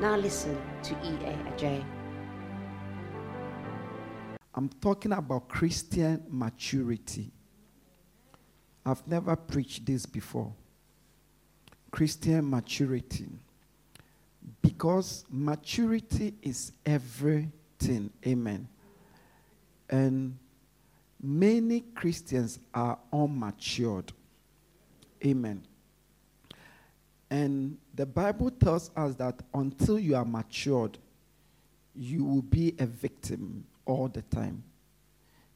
Now listen to E.A. Adjei. I'm talking about Christian maturity. I've never preached this before. Christian maturity. Because maturity is everything. Amen. And many Christians are unmatured. Amen. And the Bible tells us that until you are matured, you will be a victim all the time.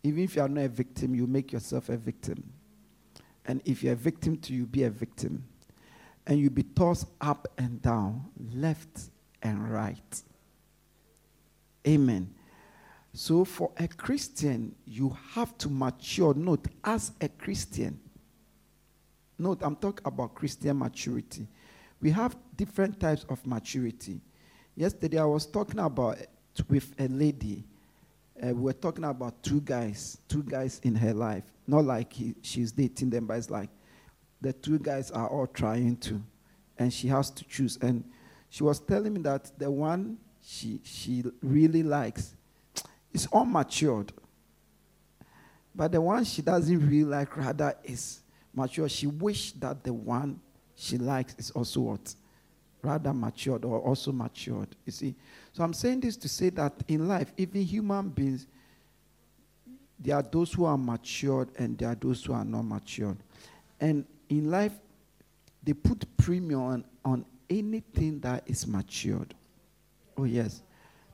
Even if you are not a victim, you make yourself a victim. And if you're a victim to you, be a victim. And you'll be tossed up and down, left and right. Amen. So, for a Christian, you have to mature. Note, as a Christian, note, I'm talking about Christian maturity. We have different types of maturity. Yesterday, I was talking about with a lady uh, we were talking about two guys, two guys in her life. Not like he, she's dating them, but it's like the two guys are all trying to, and she has to choose. And she was telling me that the one she she really likes is unmatured, but the one she doesn't really like rather is mature. She wished that the one she likes is also what rather matured or also matured. You see, so I'm saying this to say that in life, even human beings, there are those who are matured and there are those who are not matured. And in life, they put premium on, on anything that is matured. Oh, yes.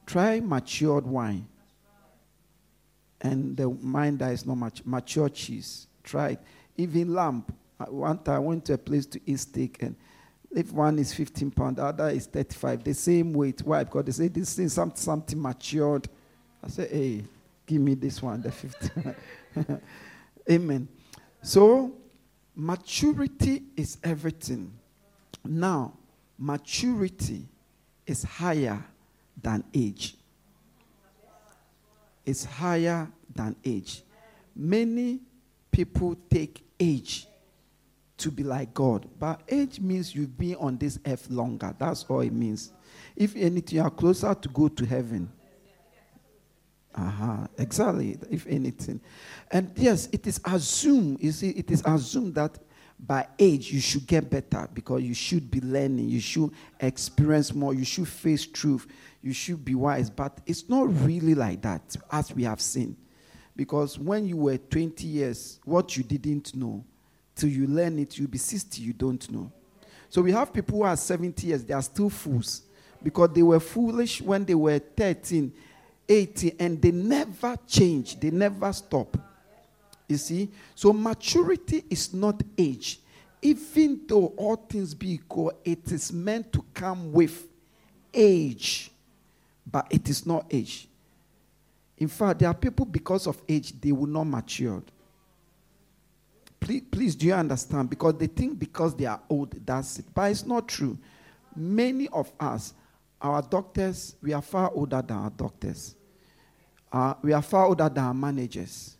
Try matured wine. And the wine that is not much mature cheese. Try it. Even lamb. One time I went to a place to eat steak and if one is 15 pounds, the other is 35, the same weight. Why? Because they say this is something, something matured. I say, hey, give me this one, the 15. Amen. So, maturity is everything. Now, maturity is higher than age. It's higher than age. Many people take age to be like God. But age means you've been on this earth longer. That's all it means. If anything, you are closer to go to heaven. Uh-huh. Exactly. If anything. And yes, it is assumed, you see, it is assumed that by age you should get better because you should be learning, you should experience more, you should face truth, you should be wise. But it's not really like that, as we have seen. Because when you were 20 years, what you didn't know, till you learn it, you'll be 60, you don't know. So we have people who are 70 years, they are still fools because they were foolish when they were 13, 18, and they never change, they never stop. You see? So maturity is not age. Even though all things be equal, it is meant to come with age, but it is not age. In fact, there are people because of age, they will not mature. Please, please, do you understand? Because they think because they are old, that's it. But it's not true. Many of us, our doctors, we are far older than our doctors. Uh, we are far older than our managers.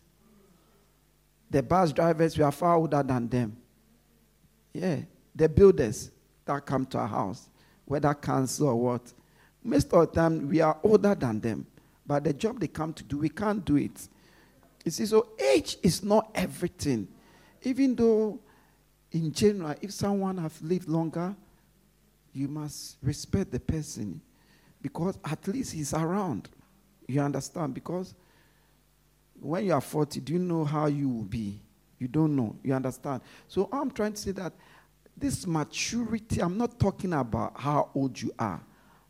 The bus drivers, we are far older than them. Yeah. The builders that come to our house, whether council or what, most of the time we are older than them. But the job they come to do, we can't do it. You see, so age is not everything. Even though, in general, if someone has lived longer, you must respect the person because at least he's around. You understand? Because when you are 40, do you know how you will be? You don't know. You understand? So I'm trying to say that this maturity, I'm not talking about how old you are.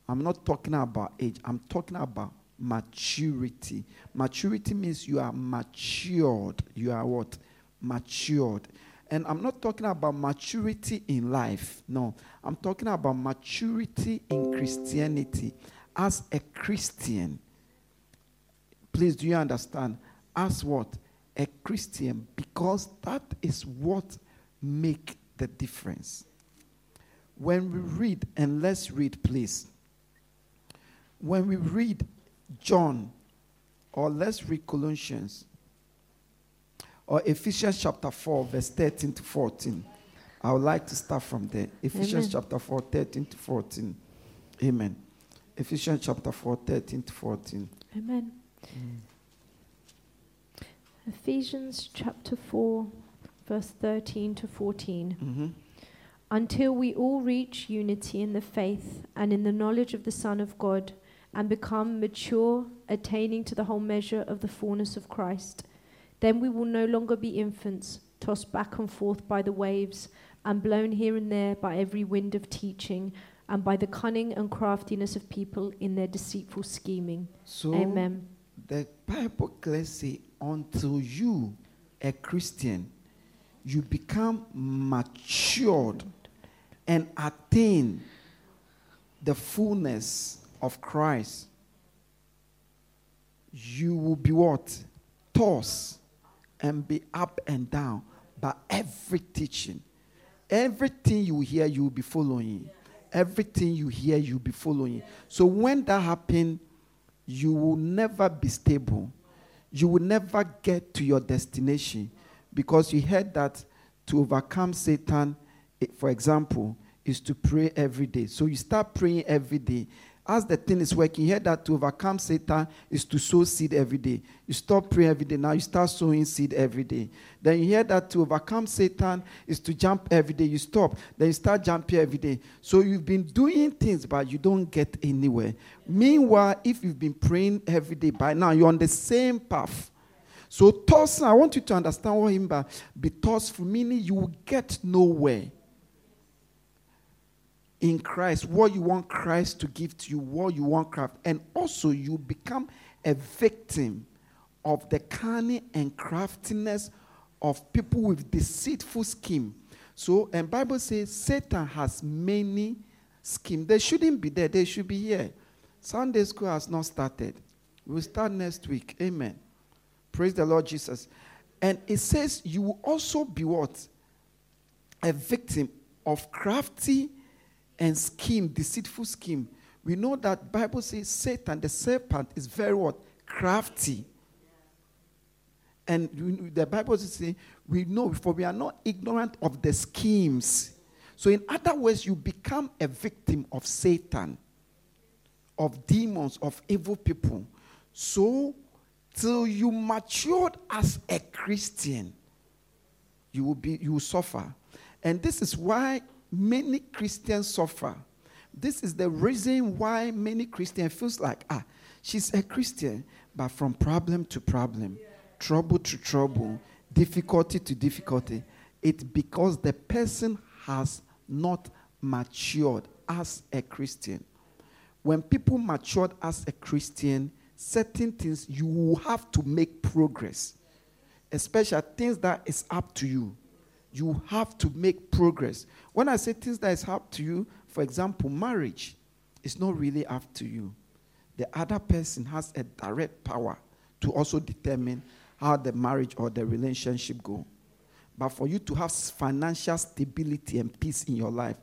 I'm not talking about age. I'm talking about maturity. Maturity means you are matured. You are what? Matured. And I'm not talking about maturity in life. No. I'm talking about maturity in Christianity. as a Christian. Please, do you understand? As what? A Christian, because that is what make the difference. When we read, and let's read, please. When we read John, or let's read Colossians, or Ephesians chapter 4, verse 13 to 14. I would like to start from there. Ephesians Amen. chapter 4, 13 to 14. Amen. Ephesians chapter 4, 13 to 14. Amen. Ephesians chapter 4, verse 13 to 14. Mhm. Until we all reach unity in the faith and in the knowledge of the Son of God and become mature, attaining to the whole measure of the fullness of Christ. Then we will no longer be infants, tossed back and forth by the waves and blown here and there by every wind of teaching and by the cunning and craftiness of people in their deceitful scheming. So Amen. the Bible clearly say, until you, a Christian, you become matured and attain the fullness of Christ, you will be what? Tossed and be up and down by every teaching. Everything you hear, you will be following. Everything you hear, you'll be following. So when that happens, you will never be stable. You will never get to your destination because you heard that to overcome Satan, for example, is to pray every day. So you start praying every day. As the thing is working, hear that to overcome Satan is to sow seed every day. You stop praying every day. Now you start sowing seed every day. Then you hear that to overcome Satan is to jump every day. You stop. Then you start jumping every day. So you've been doing things, but you don't get anywhere. Meanwhile, if you've been praying every day, by now you're on the same path. So toss, I want you to understand what him by be tossful, meaning you will get nowhere in Christ, what you want Christ to give to you, what you want craft, and also you become a victim of the cunning and craftiness of people with deceitful scheme. So, and Bible says Satan has many schemes. They shouldn't be there; they should be here. Sunday school has not started. We'll start next week. Amen. Praise the Lord Jesus. And it says you will also be what? A victim of crafty and scheme, deceitful scheme. We know that Bible says Satan, the serpent, is very what? Crafty. And the Bible says we know, for we are not ignorant of the schemes. So, in other words, you become a victim of Satan, of demons, of evil people. So, till you matured as a Christian, you will be you will suffer and this is why many christians suffer this is the reason why many christians feels like ah she's a christian but from problem to problem trouble to trouble difficulty to difficulty it's because the person has not matured as a christian when people matured as a christian certain things you have to make progress especially things that is up to you. You have to make progress. When I say things that is up to you, for example, marriage is not really up to you. The other person has a direct power to also determine how the marriage or the relationship go. But for you to have financial stability and peace in your life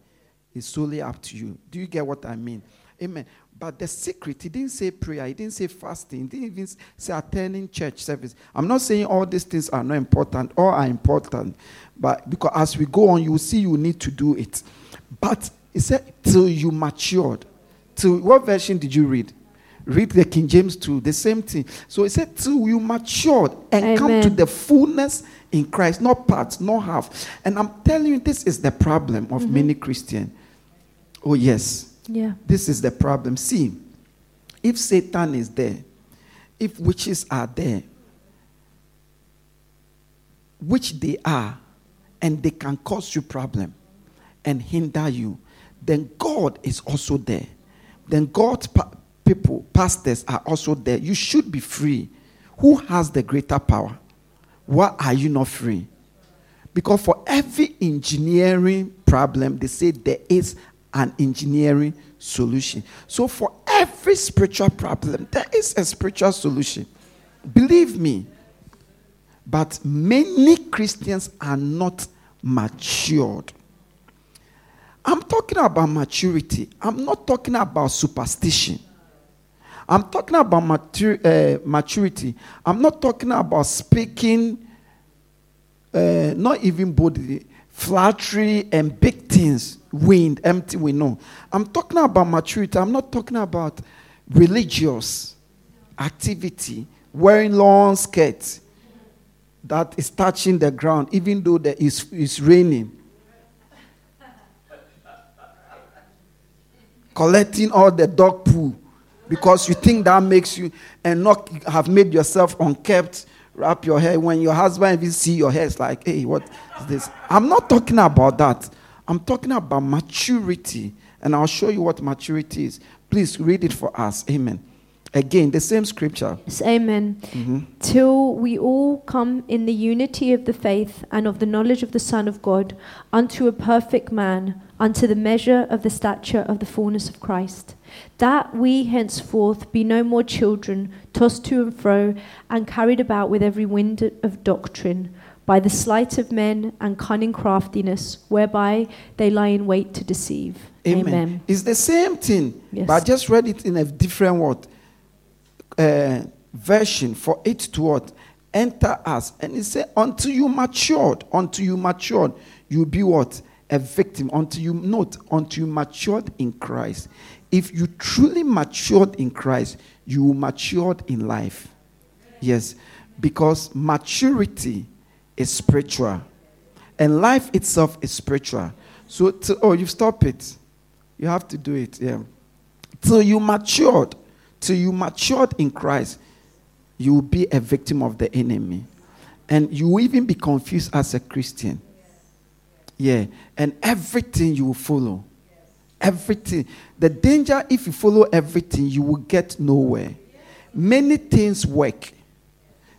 is solely up to you. Do you get what I mean? Amen. But the secret, he didn't say prayer, he didn't say fasting, he didn't even say attending church service. I'm not saying all these things are not important, all are important. But because as we go on, you will see you need to do it. But he said, till you matured. Till what version did you read? Read the King James too, the same thing. So he said, till you matured and come to the fullness in Christ, not parts, not half. And I'm telling you, this is the problem of mm-hmm. many Christians. Oh, yes. Yeah. This is the problem. See, if Satan is there, if witches are there, which they are, and they can cause you problem and hinder you, then God is also there. Then God's pa- people, pastors are also there. You should be free. Who has the greater power? Why are you not free? Because for every engineering problem, they say there is an engineering solution. So for every spiritual problem, there is a spiritual solution. Believe me. But many Christians are not matured. I'm talking about maturity. I'm not talking about superstition. I'm talking about matur- uh, maturity. I'm not talking about speaking, uh, not even body, flattery and big things, wind, empty we know. I'm talking about maturity. I'm not talking about religious activity, wearing long skirts that is touching the ground, even though there is it's raining. Collecting all the dog poo because you think that makes you and not have made yourself unkept wrap your hair. When your husband even see your hair it's like hey what is this? I'm not talking about that. I'm talking about maturity. And i'll show you what maturity is. Please read it for us. Amen. Again the same scripture. Yes, Amen. Mhm. Till we all come in the unity of the faith and of the knowledge of the Son of God, unto a perfect man, unto the measure of the stature of the fullness of Christ. That we henceforth be no more children, tossed to and fro, and carried about with every wind of doctrine, by the sleight of men and cunning craftiness, whereby they lie in wait to deceive. Amen. It's the same thing, Yes. but I just read it in a different word uh, version for it to what enter us, and it said, "Until you matured, until you matured, you'll be what a victim. Until you note, until you matured in Christ. If you truly matured in Christ, you matured in life. Yes, because maturity is spiritual, and life itself is spiritual. So, to, oh, you stop it. You have to do it. Yeah. Till you matured, till you matured in Christ, you will be a victim of the enemy. And you will even be confused as a Christian. Yeah. And everything you will follow. Everything. The danger, if you follow everything, you will get nowhere. Many things work,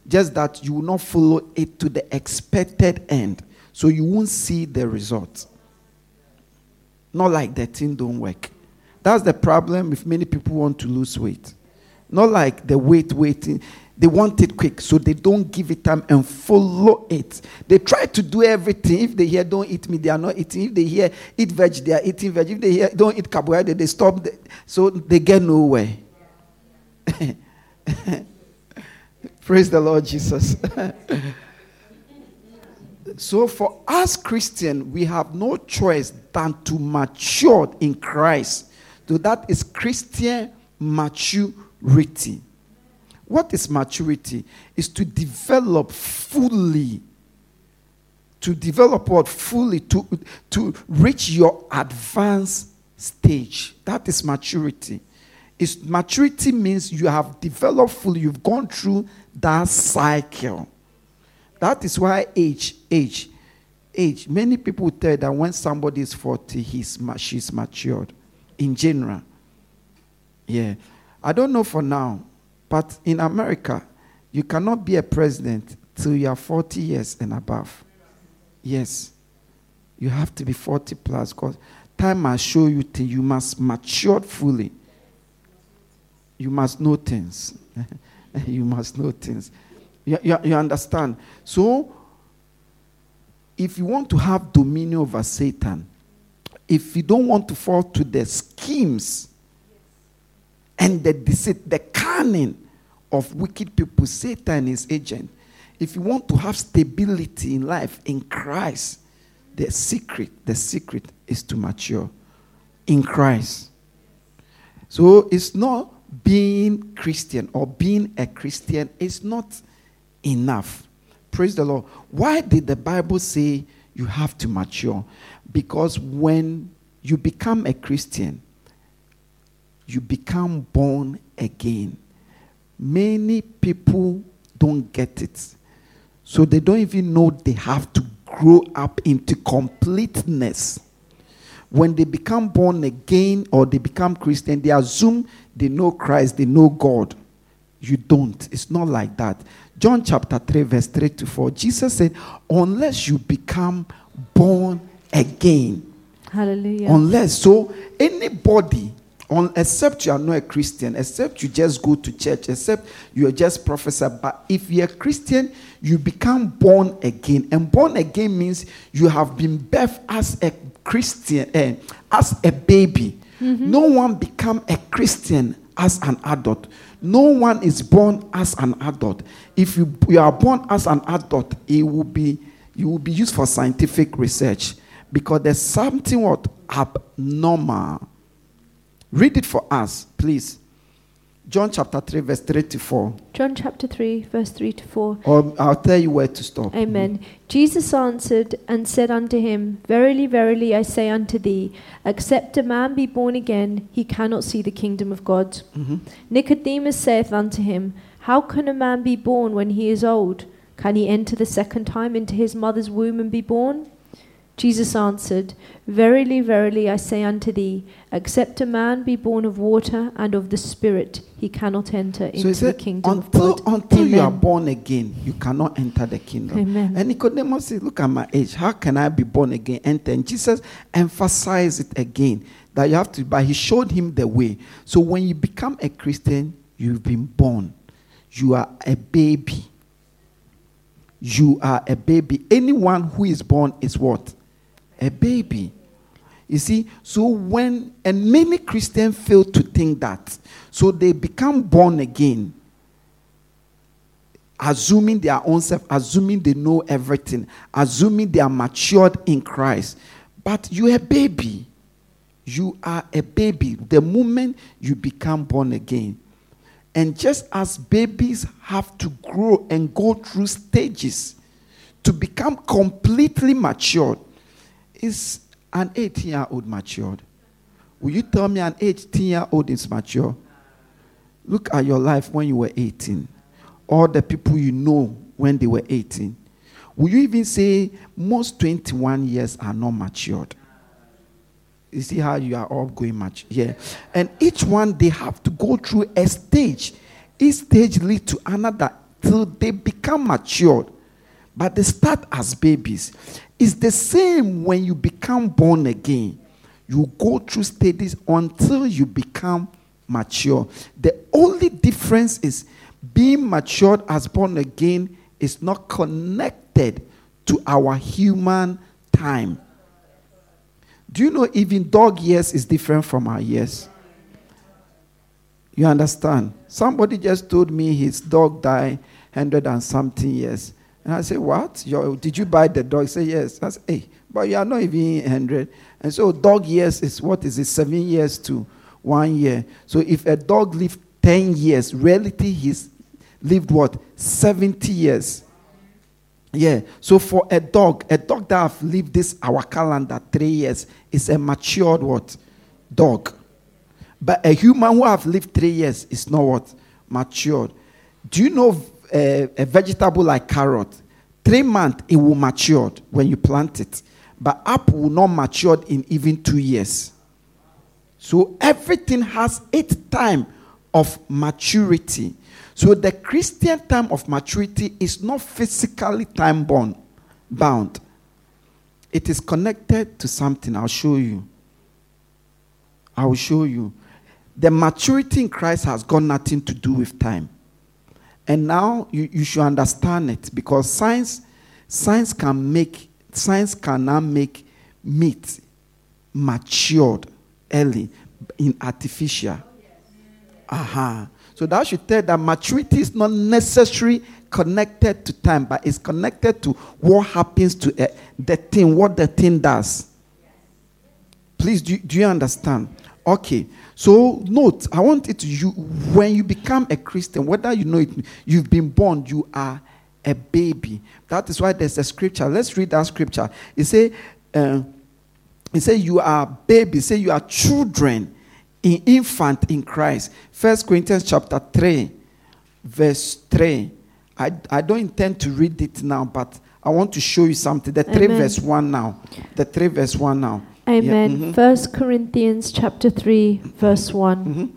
just that you will not follow it to the expected end. So you won't see the result. Not like the thing don't work. That's the problem if many people want to lose weight. Not like the weight waiting. They want it quick, so they don't give it time and follow it. They try to do everything. If they hear don't eat meat, they are not eating. If they hear eat veg, they are eating veg. If they hear don't eat carbohydrate, they stop. The, so they get nowhere. Praise the Lord Jesus. so for us Christian, we have no choice than to mature in Christ. So that is Christian maturity. What is maturity? Is to develop fully. To develop what fully to, to reach your advanced stage. That is maturity. Is maturity means you have developed fully, you've gone through that cycle. That is why age, age, age. Many people tell that when somebody is 40, he's, she's matured in general. Yeah. I don't know for now, but in America, you cannot be a president till you are 40 years and above. Yes. You have to be 40 plus because time must show you things. You must mature fully. You must know things. you must know things. You, you, you understand? So, if you want to have dominion over Satan, if you don't want to fall to the schemes and the deceit, the cunning of wicked people, Satan is agent. If you want to have stability in life in Christ, the secret, the secret is to mature in Christ. So it's not being Christian or being a Christian is not enough. Praise the Lord. Why did the Bible say you have to mature? Because when you become a Christian, you become born again. Many people don't get it. So they don't even know they have to grow up into completeness. When they become born again or they become Christian, they assume they know Christ, they know God. You don't. It's not like that. John chapter 3, verse 3 to 4, Jesus said, Unless you become born again, Hallelujah. unless so anybody On, except you are not a Christian, except you just go to church, except you are just professor. But if you're a Christian, you become born again. And born again means you have been birthed as a Christian, eh, as a baby. No one become a Christian as an adult. No one is born as an adult. If you, you are born as an adult, it will be you will be used for scientific research because there's something what abnormal. Read it for us, please. John chapter 3, verse 3 to 4. John chapter 3, verse 3 to 4. Or I'll tell you where to stop. Amen. Jesus answered and said unto him, Verily, verily, I say unto thee, except a man be born again, he cannot see the kingdom of God. Mhm. Nicodemus saith unto him, How can a man be born when he is old? Can he enter the second time into his mother's womb and be born? Jesus answered, Verily, verily, I say unto thee, except a man be born of water and of the Spirit, he cannot enter So into he the kingdom until, of God. until you are born again, you cannot enter the kingdom. Amen. And Nicodemus said, Look at my age. How can I be born again? Enter. And Jesus emphasized it again that you have to, but he showed him the way. So when you become a Christian, you've been born. You are a baby. You are a baby. Anyone who is born is what? A baby. You see, so when, and many Christians fail to think that. So they become born again assuming their own self, assuming they know everything, assuming they are matured in Christ. But you're a baby. You are a baby the moment you become born again. And just as babies have to grow and go through stages to become completely matured, is an 18 year old matured? Will you tell me an 18 year old is mature? Look at your life when you were 18 all the people you know when they were 18. Will you even say most 21 years are not matured? You see how you are all going much. Yeah. And each one they have to go through a stage. Each stage leads to another till they become matured. But they start as babies. It's the same when you become born again. You go through stages until you become mature. The only difference is being matured as born again is not connected to our human time. Do you know even dog years is different from our years? You understand? Somebody just told me his dog died 100 and something years. And I said, What? Did you buy the dog? He said, Yes. I said, Hey, but you are not even 100. And so dog years is what is it? Seven years to one year. So if a dog lived 10 years, reality he's lived what? 70 years. Yeah. So for a dog, a dog that have lived this our calendar three years is a matured what? Dog. But a human who have lived three years is not what? Matured. Do you know a, a vegetable like carrot? Three months it will mature when you plant it. But apple will not mature in even two years. So everything has its time of maturity. So the Christian time of maturity is not physically time bound, bound. It is connected to something. I'll show you. I will show you. The maturity in Christ has got nothing to do with time. And now you, you should understand it because science, science can make science cannot make meat matured early in artificial. Aha. So that should tell that maturity is not necessarily connected to time, but it's connected to what happens to uh, the thing, what the thing does. Please, do, do you understand? Okay. So note, I want it to you when you become a Christian, whether you know it, you've been born, you are a baby. That is why there's a scripture. Let's read that scripture. It say, uh, it say you are babies. Say you are children, in infant in Christ. First Corinthians chapter three, verse three. I, I don't intend to read it now, but I want to show you something. The three Amen. verse one now. The three verse one now. Amen. mhm. First Corinthians chapter 3 verse one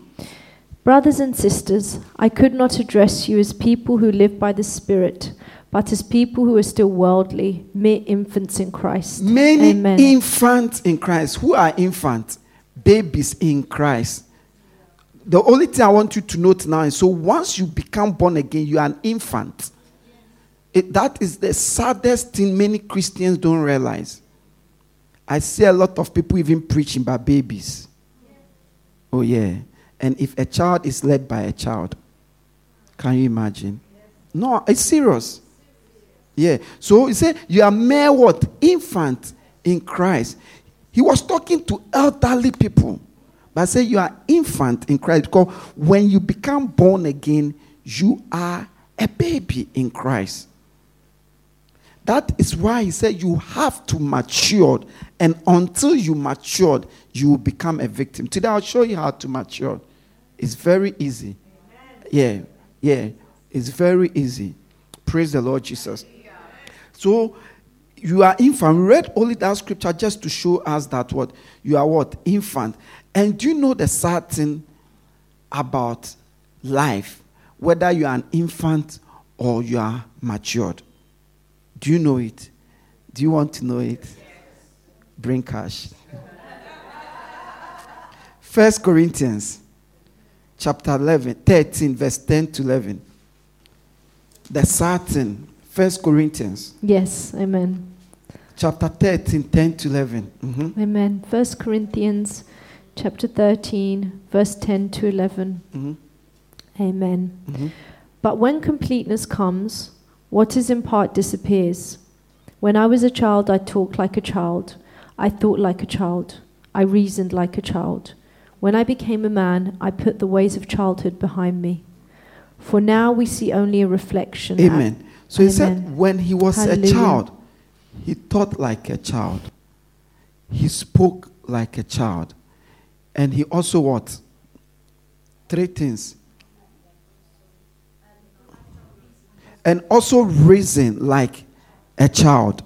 Brothers and sisters, I could not address you as people who live by the Spirit, but as people who are still worldly, mere infants in Christ. Many Amen. infants in Christ. Who are infants? Babies in Christ. the only thing I want you to note now is so once you become born again, you are an infant. It, that is the saddest thing many Christians don't realize. I see a lot of people even preaching about babies. Oh, yeah. And if a child is led by a child, can you imagine? No, it's serious. Yeah. So he said, You are mere what? Infant in Christ. He was talking to elderly people. But I say you are infant in Christ because when you become born again, you are a baby in Christ. That is why he said you have to mature, and until you matured, you will become a victim. Today I'll show you how to mature. It's very easy. Yeah, yeah, it's very easy. Praise the Lord Jesus. So you are infant. We read only that scripture just to show us that what you are what infant. And do you know the sad thing about life, whether you are an infant or you are matured? Do you know it? Do you want to know it? Bring cash. First Corinthians chapter 11, 13, verse 10 to 11. The certain. First Corinthians. Yes, amen. Chapter 13, 10 to 11. Mm-hmm. Amen. First Corinthians chapter 13, verse 10 to 11. Mm-hmm. Amen. Mm-hmm. But when completeness comes, what is in part disappears. When I was a child, I talked like a child. I thought like a child. I reasoned like a child. When I became a man, I put the ways of childhood behind me. For now we see only a reflection. Amen. So he said, when he was Hallelujah. a child, he thought like a child. He spoke like a child. And he also what? Three things. And also reason like a child.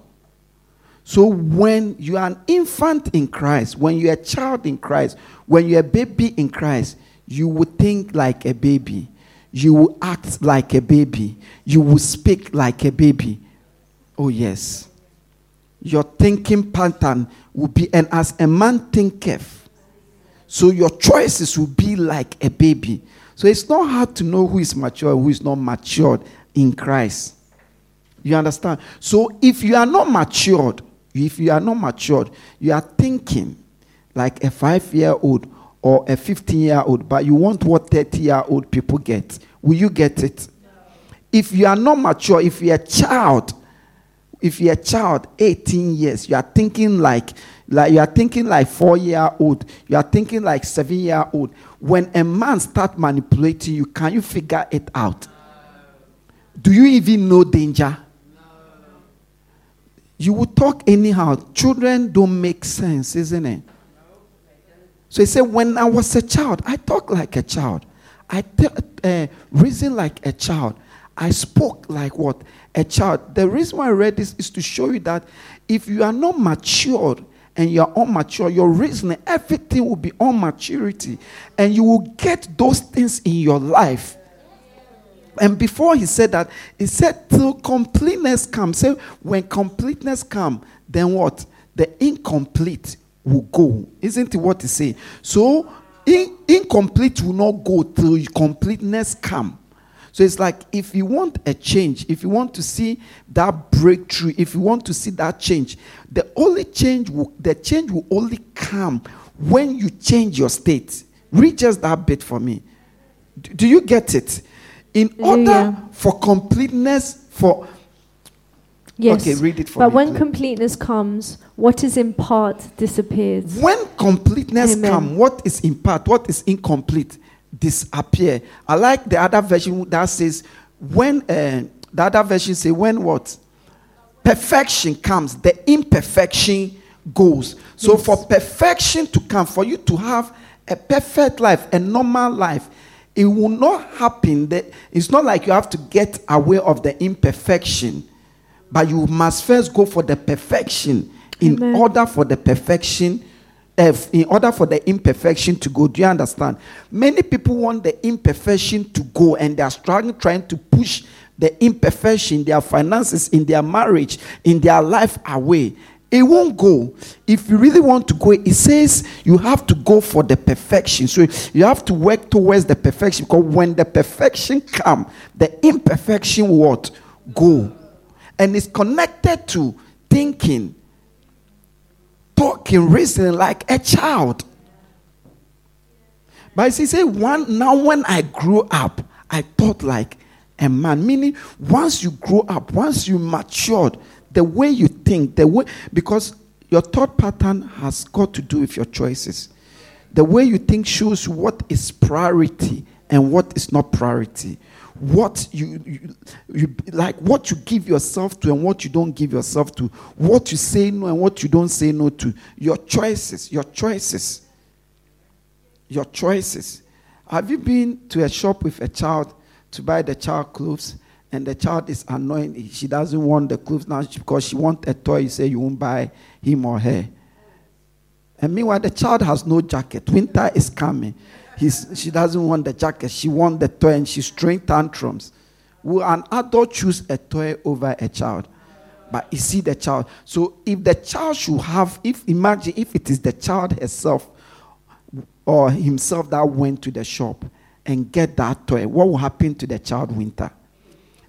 So when you are an infant in Christ, when you're a child in Christ, when you're a baby in Christ, you will think like a baby. You will act like a baby. You will speak like a baby. Oh, yes. Your thinking pattern will be, and as a man thinketh, so your choices will be like a baby. So it's not hard to know who is mature, who is not matured in Christ. You understand? So if you are not matured, if you are not matured, you are thinking like a five year old or a 15 year old, but you want what 30 year old people get. Will you get it? If you are not mature, if you're a child, if you're a child, 18 years, you are thinking like, like you are thinking like four year old, you are thinking like seven year old. When a man start manipulating you, can you figure it out? Do you even know danger? No. You will talk anyhow. Children don't make sense, isn't it? So he said, when I was a child, I talked like a child. I uh, reasoned like a child. I spoke like what? A child. The reason why I read this is to show you that if you are not matured and you are immature, your reasoning, everything will be on maturity. And you will get those things in your life. And before he said that, he said, till completeness comes. Say, when completeness comes, then what? The incomplete will go. Isn't it what he say? So, in, incomplete will not go till completeness come. So it's like if you want a change, if you want to see that breakthrough, if you want to see that change, the only change will, the change will only come when you change your state. Read just that bit for me. Do, do you get it? In order Hallelujah. for completeness, for Yes. Okay, read it for but me, when please. completeness comes, what is in part disappears. When completeness Amen. come, what is in part, what is incomplete, disappear. I like the other version that says when uh, the other version say when what perfection comes, the imperfection goes. So Yes. for perfection to come, for you to have a perfect life, a normal life, it will not happen. That it's not like you have to get away of the imperfection, but you must first go for the perfection in Amen. order for the perfection uh, in order for the imperfection to go do you understand many people want the imperfection to go and they are struggling trying to push the imperfection their finances in their marriage in their life away It won't go. If you really want to go, it says you have to go for the perfection. So you have to work towards the perfection because when the perfection come, the imperfection what go, and it's connected to thinking, talking, reasoning like a child. But he said, one now when I grew up, I thought like a man. Meaning, once you grow up, once you matured, the way you think, the way because your thought pattern has got to do with your choices. The way you think shows what is priority and what is not priority. What you, you, you like, what you give yourself to and what you don't give yourself to. What you say no and what you don't say no to. Your choices, your choices, your choices. Have you been to a shop with a child to buy the child clothes and the child is annoying. She doesn't want the clothes now because she wants a toy. You say you won't buy him or her. And meanwhile, the child has no jacket. Winter is coming. He's, she doesn't want the jacket. She wants the toy and she's throwing tantrums. Will an adult choose a toy over a child? But you see the child. So if the child should have, if imagine if it is the child herself or himself that went to the shop and get that toy, what will happen to the child winter?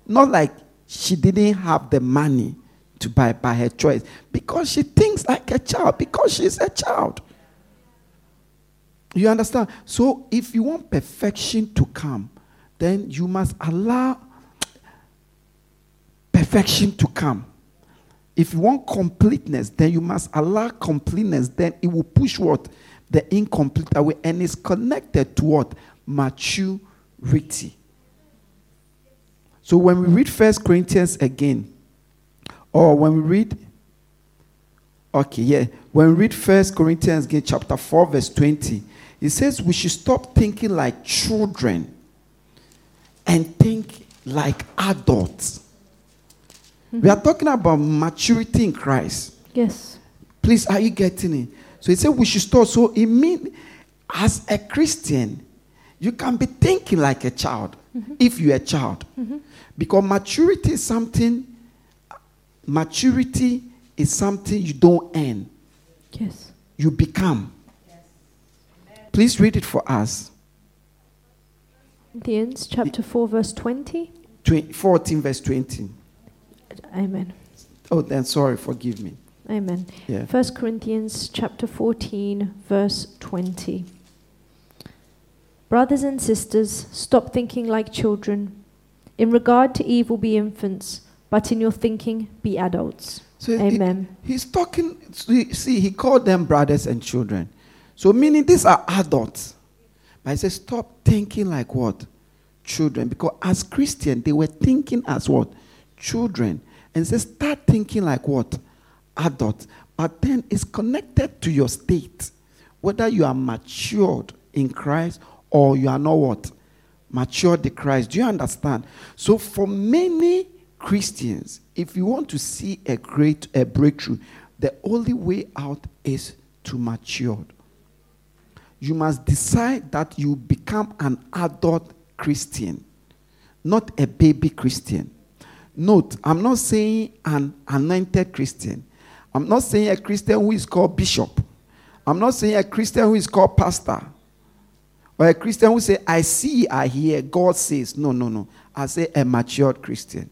Not like she didn't have the money to buy by her choice, because she thinks like a child, because she's a child. You understand? So if you want perfection to come, then you must allow perfection to come. If you want completeness, then you must allow completeness. Then it will push what? The incomplete away. And it's connected to what? Maturity. So when we read First Corinthians again, or when we read, okay, yeah, when we read First Corinthians again, chapter 4, verse 20, it says we should stop thinking like children and think like adults. Mm-hmm. We are talking about maturity in Christ. Yes. Please, are you getting it? So he said we should stop. So it means as a Christian, you can be thinking like a child mm-hmm. if you're a child. Mm-hmm. Because maturity is something, maturity is something you don't earn. Yes. You become. Yes. Please read it for us. Corinthians chapter 4, verse 20. 20 14, verse 20. Amen. Oh, then sorry, forgive me. Amen. Yeah. 1 Corinthians chapter 14, verse 20. Brothers and sisters, stop thinking like children in regard to evil, be infants, but in your thinking, be adults. So Amen. he's talking, see, he called them brothers and children. So, meaning these are adults. But he says, stop thinking like what? Children. Because as Christian, they were thinking as what? Children. And says, start thinking like what? Adults. But then it's connected to your state. Whether you are matured in Christ or you are not what? mature the Christ. Do you understand? So for many Christians, if you want to see a great a breakthrough, the only way out is to mature. You must decide that you become an adult Christian, not a baby Christian. Note, I'm not saying an anointed Christian. I'm not saying a Christian who is called bishop. I'm not saying a Christian who is called pastor. Or a Christian who say, I see, I hear, God says. No, no, no. I say a matured Christian.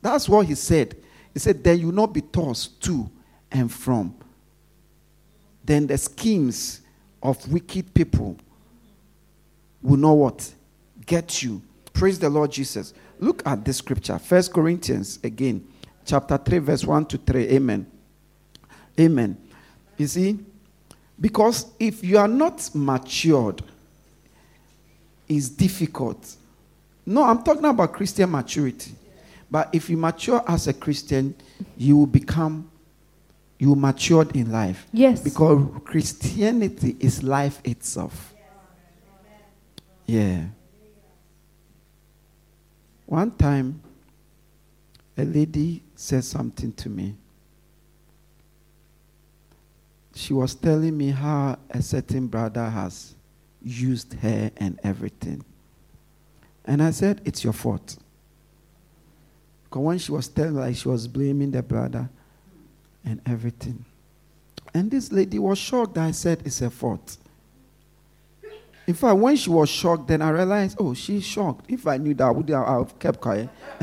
That's what he said. He said, Then you will not be tossed to and from. Then the schemes of wicked people will know what? Get you. Praise the Lord Jesus. Look at this scripture. First Corinthians again, chapter 3, verse 1 to 3. Amen. Amen. You see? Because if you are not matured, it's difficult. No, I'm talking about Christian maturity. But if you mature as a Christian, you will become you matured in life. Yes. Because Christianity is life itself. Yeah. One time, a lady said something to me she was telling me how a certain brother has used her and everything. And I said, It's your fault. Because when she was telling, like she was blaming the brother and everything. And this lady was shocked I said it's her fault. In fact, when she was shocked, then I realized, oh, she's shocked. If I knew that, I would have kept quiet.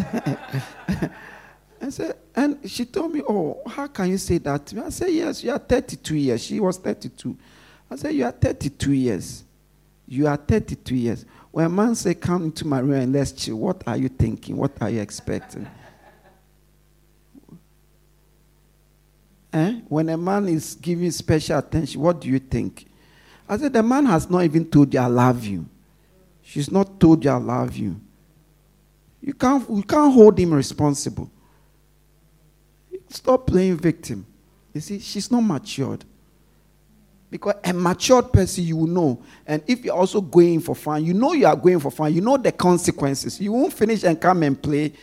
I said, and she told me, oh, how can you say that to me? I said, yes, you are 32 years. She was 32. I said, you are 32 years. You are 32 years. When a man say, come into my room and let's chill, what are you thinking? What are you expecting? eh? When a man is giving special attention, what do you think? I said, the man has not even told you I love you. She's not told you I love you. You can't, you can't hold him responsible. Stop playing victim. You see, she's not matured. Because a matured person, you will know. And if you're also going for fun, you know you are going for fun. You know the consequences. You won't finish and come and play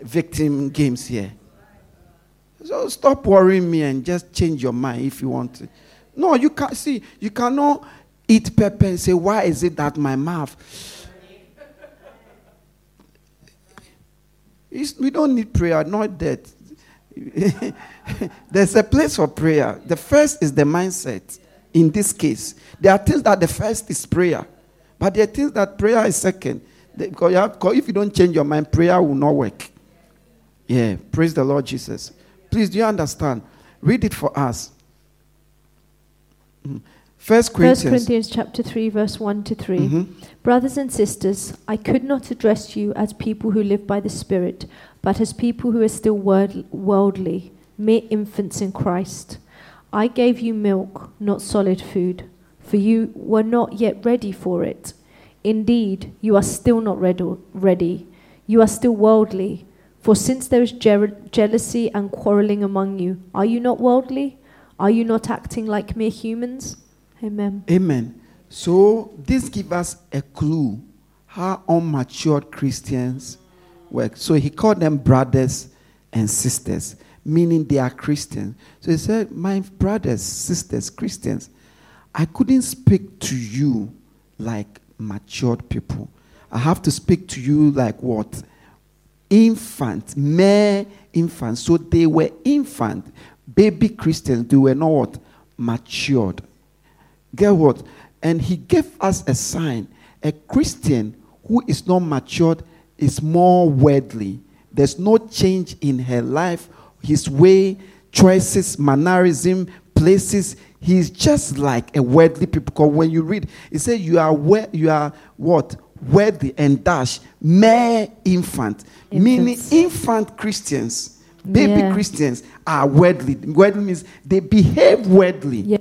victim games here. So stop worrying me and just change your mind if you want to. No, you can't see. You cannot eat pepper and say, "Why is it that my mouth?" It's, we don't need prayer, not that. There's a place for prayer. The first is the mindset. In this case, there are things that the first is prayer, but there are things that prayer is second. Because, you have, because if you don't change your mind, prayer will not work. Yeah, praise the Lord Jesus. Please, do you understand? Read it for us. Mm. First Corinthians. First Corinthians chapter 3 verse 1 to 3. Mhm. Brothers and sisters, I could not address you as people who live by the Spirit, but as people who are still worldly, mere infants in Christ. I gave you milk, not solid food, for you were not yet ready for it. Indeed, you are still not ready. You are still worldly. For since there is je- jealousy and quarreling among you, are you not worldly? Are you not acting like mere humans? Amen. Amen. So this gives us a clue how unmatured Christians work. So he called them brothers and sisters, meaning they are Christians. So he said, My brothers, sisters, Christians, I couldn't speak to you like matured people. I have to speak to you like what? Infant, mere infant. So they were infant, baby Christians. They were not what? Matured. Get what? And he gave us a sign. A Christian who is not matured is more worldly. There's no change in her life, his way, choices, mannerism, places. He's just like a worldly people. Because when you read, it says you are we- you are what? Worldly and dash, mere infant. Meaning infant Christians, baby Yeah. Christians are worldly. Worldly means they behave worldly. Yeah.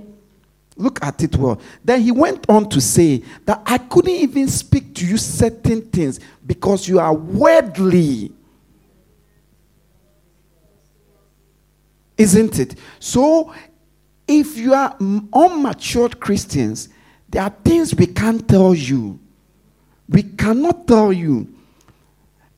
Look at it well. Then he went on to say that I couldn't even speak to you certain things because you are worldly. Isn't it? So, if you are unmatured Christians, there are things we can't tell you. We cannot tell you.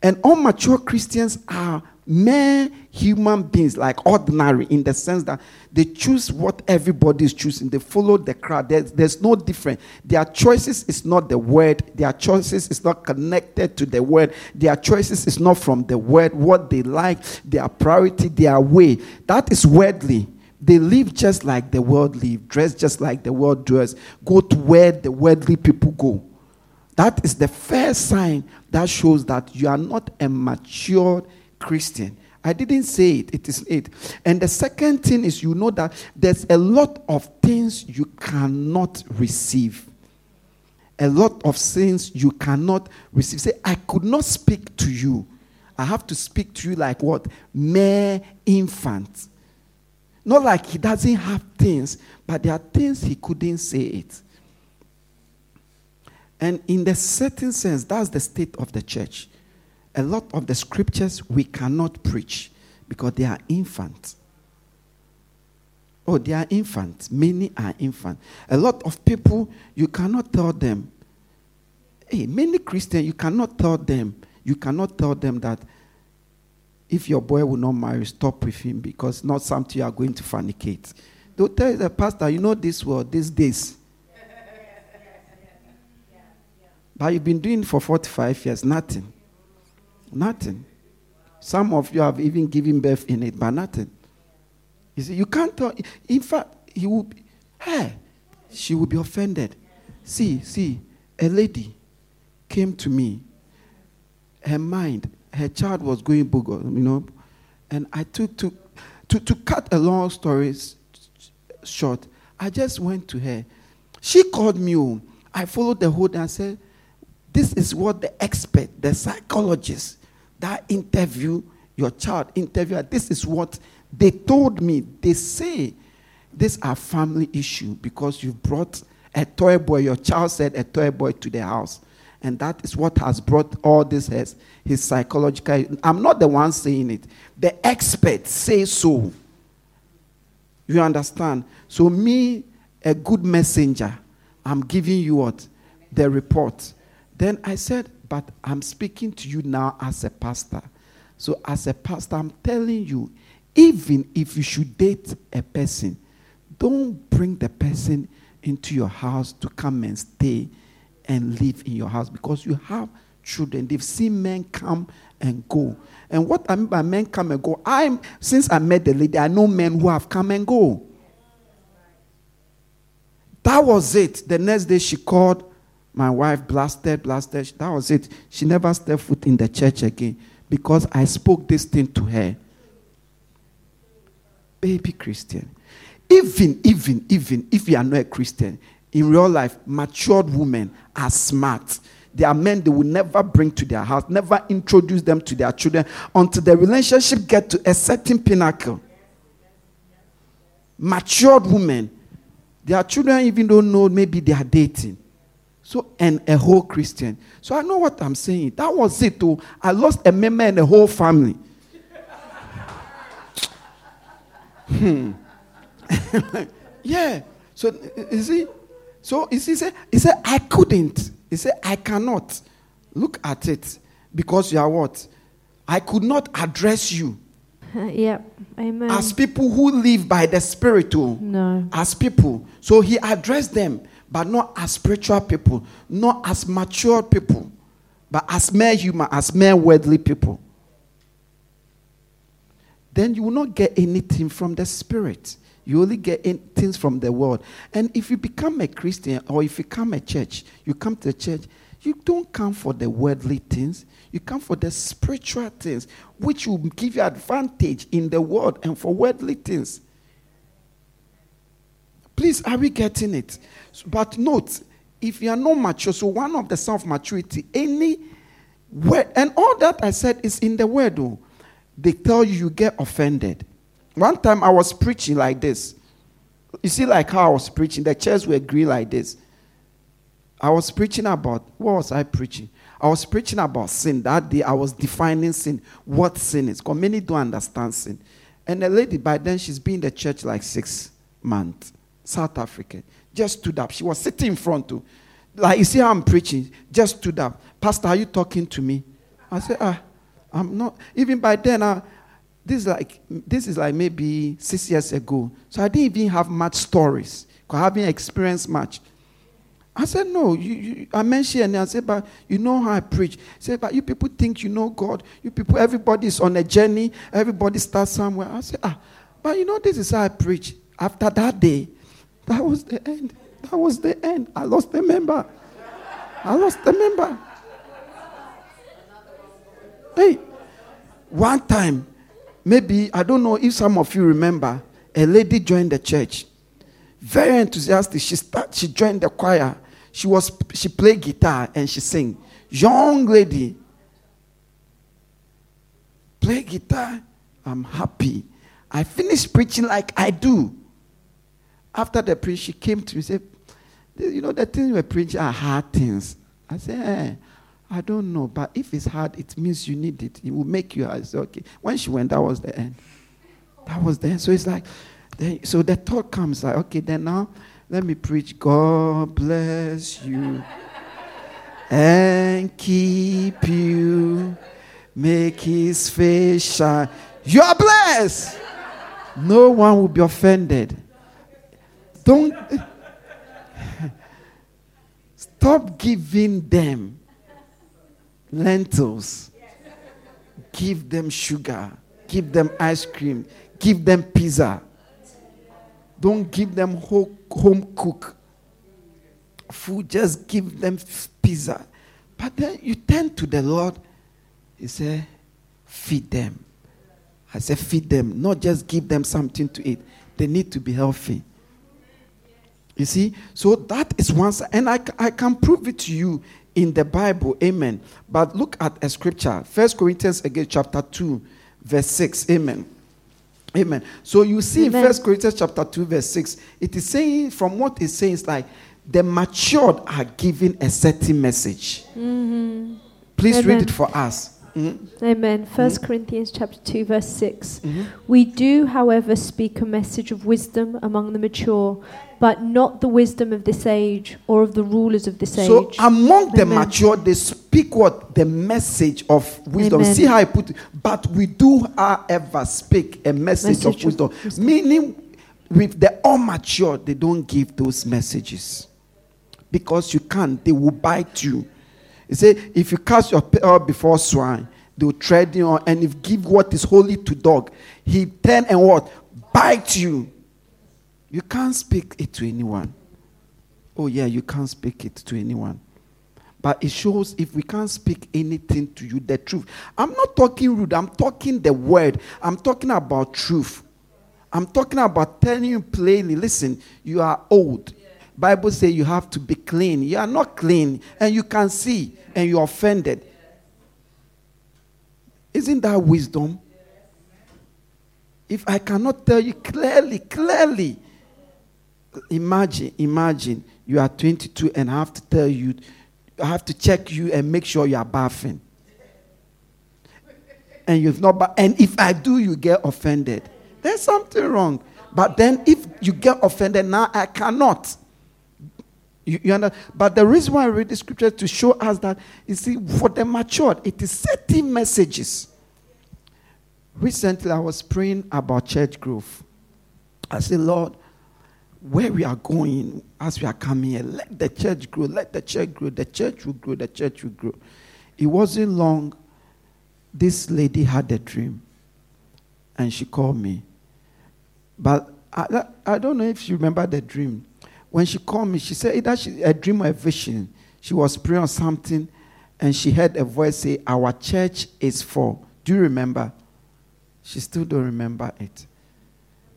And unmature Christians are mere human beings, like ordinary, in the sense that they choose what everybody is choosing. They follow the crowd. There's, there's no difference. Their choices is not the word. Their choices is not connected to the word. Their choices is not from the word. What they like, their priority, their way. That is worldly. They live just like the world live, dress just like the world dress, go to where the worldly people go. That is the first sign that shows that you are not a matured Christian. I didn't say it, it is it. And the second thing is you know that there's a lot of things you cannot receive. A lot of things you cannot receive. Say, I could not speak to you. I have to speak to you like what? Mere infant. Not like he doesn't have things, but there are things he couldn't say it. And in the certain sense, that's the state of the church. A lot of the scriptures we cannot preach because they are infants. Oh, they are infants. Many are infants. A lot of people, you cannot tell them. Hey, many Christians, you cannot tell them. You cannot tell them that if your boy will not marry, stop with him because it's not something you are going to fornicate. They'll tell you the pastor, you know this world, these days. But you've been doing it for 45 years, nothing. Nothing. Some of you have even given birth in it, but nothing. You see, you can't tell. In fact, he will be, hey, she will be offended. See, see, a lady came to me. Her mind, her child was going booger, you know. And I took to, to, to cut a long story short, I just went to her. She called me. I followed the whole and said, This is what the expert, the psychologist that interview your child, interview, this is what they told me. They say this are family issue because you brought a toy boy, your child said a toy boy to the house. And that is what has brought all this his, his psychological. I'm not the one saying it. The experts say so. You understand? So, me, a good messenger, I'm giving you what? The report. Then I said, But I'm speaking to you now as a pastor. So, as a pastor, I'm telling you, even if you should date a person, don't bring the person into your house to come and stay and live in your house because you have children. They've seen men come and go. And what I mean by men come and go, I'm since I met the lady, I know men who have come and go. That was it. The next day she called my wife, blasted, blasted. That was it. She never stepped foot in the church again because I spoke this thing to her. Baby Christian. Even, even, even if you are not a Christian, in real life, matured women are smart. There are men they will never bring to their house, never introduce them to their children until the relationship get to a certain pinnacle. Matured women, their children even don't know maybe they are dating. So, and a whole Christian. So I know what I'm saying. That was it. Too. I lost a member and a whole family. hmm. yeah. So you see, so he said, he said, I couldn't. He said, I cannot. Look at it. Because you are what? I could not address you. Uh, yep. Amen. As people who live by the spiritual. No. As people. So he addressed them, but not as spiritual people, not as mature people, but as mere human, as mere worldly people. Then you will not get anything from the spirit. You only get things from the world. And if you become a Christian or if you come a church, you come to the church, you don't come for the worldly things. You come for the spiritual things, which will give you advantage in the world and for worldly things. Please, are we getting it? But note, if you are not mature, so one of the self maturity, any word, and all that I said is in the word, though. They tell you you get offended. One time I was preaching like this. You see, like how I was preaching, the chairs were green like this. I was preaching about, what was I preaching? I was preaching about sin. That day I was defining sin, what sin is. Because many don't understand sin. And the lady, by then, she's been in the church like six months. South African. Just stood up. She was sitting in front too. Like, you see how I'm preaching? Just stood up. Pastor, are you talking to me? I said, ah, I'm not. Even by then, I, this is like this is like maybe six years ago. So I didn't even have much stories I haven't experienced much. I said, no, you, you, I mentioned and I said, but you know how I preach. I said, but you people think you know God. You people, everybody is on a journey. Everybody starts somewhere. I said, ah, but you know, this is how I preach. After that day, that was the end. That was the end. I lost the member. I lost the member. Hey, one time, maybe, I don't know if some of you remember, a lady joined the church. Very enthusiastic. She start, she joined the choir. She was she played guitar and she sang. Young lady. Play guitar. I'm happy. I finished preaching like I do. After the preach, she came to me and said, You know, the things we're preaching are hard things. I said, eh, I don't know, but if it's hard, it means you need it. It will make you. I okay. When she went, that was the end. That was the end. So it's like, so the thought comes like, okay, then now let me preach. God bless you and keep you, make his face shine. You are blessed. No one will be offended. Don't stop giving them lentils. give them sugar, give them ice cream, give them pizza. Don't give them home, cook food, just give them pizza. But then you turn to the Lord, He said, feed them. I said, feed them, not just give them something to eat. They need to be healthy. You see? So that is one side. And I, I can prove it to you in the Bible. Amen. But look at a scripture. First Corinthians again, chapter 2, verse 6. Amen. Amen. So you see Amen. in First Corinthians chapter 2, verse 6, it is saying, from what it says, like the matured are given a certain message. Mm-hmm. Please Amen. read it for us. Mm-hmm. Amen. First mm-hmm. Corinthians chapter 2 verse 6. Mm-hmm. We do however speak a message of wisdom among the mature, but not the wisdom of this age or of the rulers of this age. So among Amen. the mature they speak what the message of wisdom. Amen. See how I put it. But we do however speak a message, message of, wisdom. of wisdom. Meaning with the immature they don't give those messages. Because you can't, they will bite you. He said, if you cast your pearl before swine, they will tread you on, and if give what is holy to dog, he turn and what? Bite you. You can't speak it to anyone. Oh, yeah, you can't speak it to anyone. But it shows if we can't speak anything to you, the truth. I'm not talking rude, I'm talking the word. I'm talking about truth. I'm talking about telling you plainly listen, you are old. Bible say you have to be clean. You are not clean, and you can see, and you're offended. Isn't that wisdom? If I cannot tell you clearly, clearly, imagine, imagine you are 22 and I have to tell you, I have to check you and make sure you are bathing. And you've not, and if I do, you get offended. There's something wrong. But then if you get offended, now I cannot. You, you understand? But the reason why I read the scripture to show us that, you see, for the matured, it is certain messages. Recently, I was praying about church growth. I said, Lord, where we are going as we are coming here, let the church grow, let the church grow, the church will grow, the church will grow. It wasn't long, this lady had a dream, and she called me. But I, I don't know if you remember the dream. When she called me, she said either she, a dream or a vision. She was praying on something and she heard a voice say, Our church is for. Do you remember? She still don't remember it.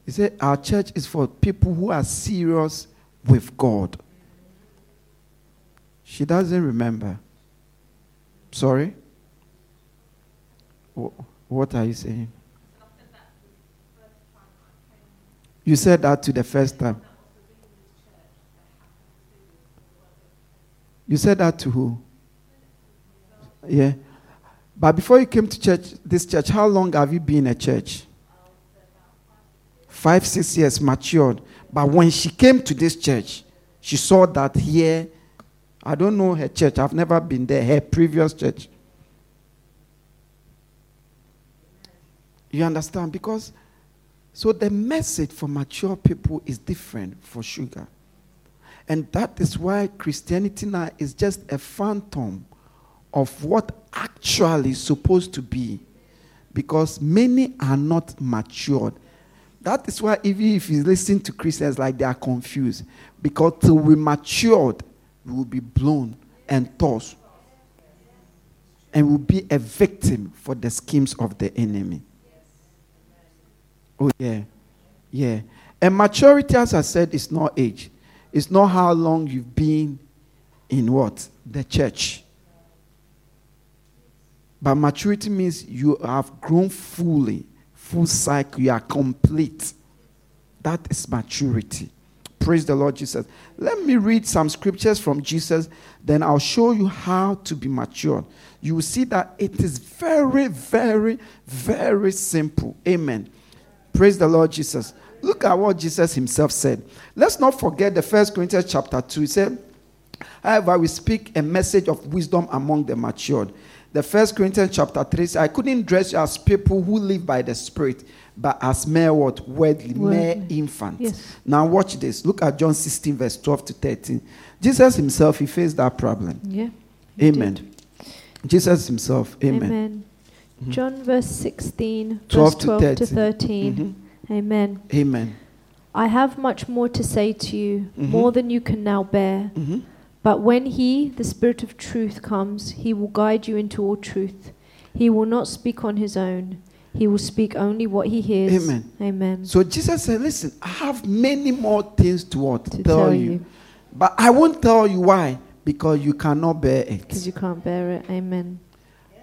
He said, Our church is for people who are serious with God. She doesn't remember. Sorry? What are you saying? You said that to the first time. You said that to who? Yeah. But before you came to church, this church, how long have you been a church? Five, six years, matured. But when she came to this church, she saw that here, I don't know her church, I've never been there, her previous church. You understand? Because, so the message for mature people is different for sugar. And that is why Christianity now is just a phantom of what actually is supposed to be. Because many are not matured. That is why even if you listen to Christians like they are confused. Because till we matured, we will be blown and tossed. And will be a victim for the schemes of the enemy. Oh yeah. Yeah. And maturity, as I said, is not age. It's not how long you've been in what? The church. But maturity means you have grown fully, full cycle, you are complete. That is maturity. Praise the Lord Jesus. Let me read some scriptures from Jesus, then I'll show you how to be mature. You will see that it is very, very, very simple. Amen. Praise the Lord Jesus. Look at what Jesus himself said. Let's not forget the first Corinthians chapter 2. He said, However, we speak a message of wisdom among the matured. The first Corinthians chapter 3 says, I couldn't dress you as people who live by the Spirit, but as mere what? Worldly, mere infants. Yes. Now watch this. Look at John 16, verse 12 to 13. Jesus himself, he faced that problem. Yeah. Amen. Did. Jesus himself. Amen. Amen. John verse 16, 12 verse to 12 to 13. 13. Mhm. Amen. Amen. I have much more to say to you, Mhm. more than you can now bear. But when He, the Spirit of truth, comes, He will guide you into all truth. He will not speak on His own, He will speak only what He hears. Amen. Amen. So Jesus said, Listen, I have many more things to what? To tell, tell you. you. But I won't tell you why. Because you cannot bear it. Because you can't bear it. Amen.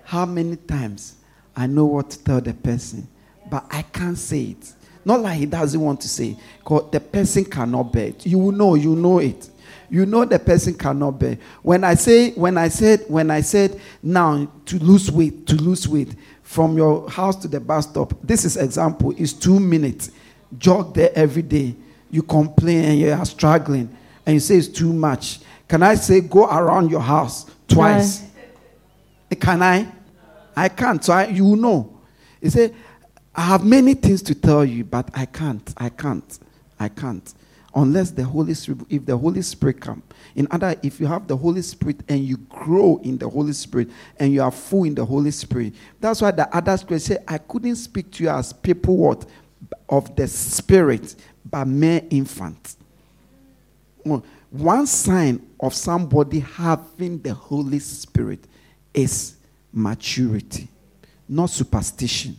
How many times I know what to tell the person, but I can't say it. Not like he doesn't want to say, because the person cannot bear it. You will know, you know it. You know the person cannot bear. When I say, when I said, when I said now to lose weight, to lose weight from your house to the bus stop, this is example, is two minutes. Jog there every day. You complain and you are struggling, and you say it's too much. Can I say go around your house twice? Eh, can I? I can't. So I, you know. He said, I have many things to tell you, but I can't. I can't. I can't. Unless the Holy Spirit, if the Holy Spirit come. In other, if you have the Holy Spirit and you grow in the Holy Spirit and you are full in the Holy Spirit, that's why the other scripture said, I couldn't speak to you as people what of the Spirit, but mere infants. Well, One sign of somebody having the Holy Spirit is maturity, not superstition.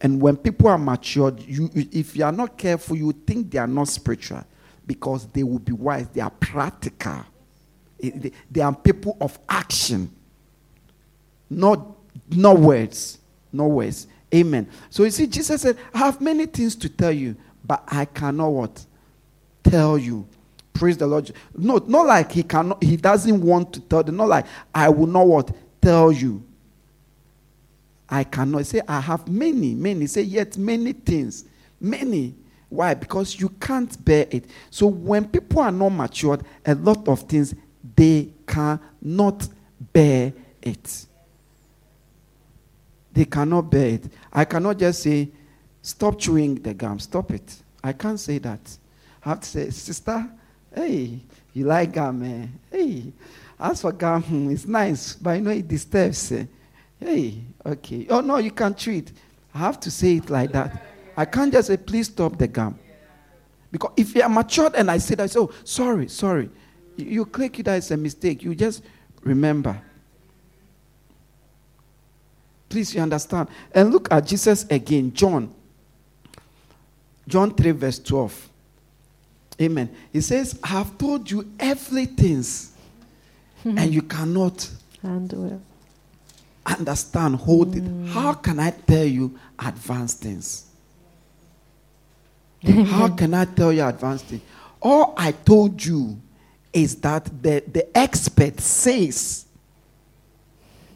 And when people are matured, you, if you are not careful, you think they are not spiritual because they will be wise. They are practical. Eh, They, they are people of action, not, not words. No words. Amen. So you see, Jesus said, I have many things to tell you, but I cannot what? Tell you. Praise the Lord. No, not like he cannot, he doesn't want to tell them. Not like I will not what? Tell you. I cannot say I have many, many. Say yet many things. Many. Why? Because you can't bear it. So when people are not matured, a lot of things they cannot bear it. They cannot bear it. I cannot just say, stop chewing the gum. Stop it. I can't say that. I have to say, sister, hey, you like gum, eh? Hey, as for gum, it's nice, but you know it disturbs. eh? Hey, okay. Oh no, you can't treat. I have to say it like that. I can't just say, please stop the gum. Because if you are matured and I say that, I say, oh, sorry, sorry. You, you click it a mistake. You just remember. Please, you understand. And look at Jesus again, John. John 3, verse 12. Amen. He says, I have told you everything, and you cannot Handle. Understand, hold it. How can I tell you advanced things? How can I tell you advanced things? All I told you is that the, the expert says,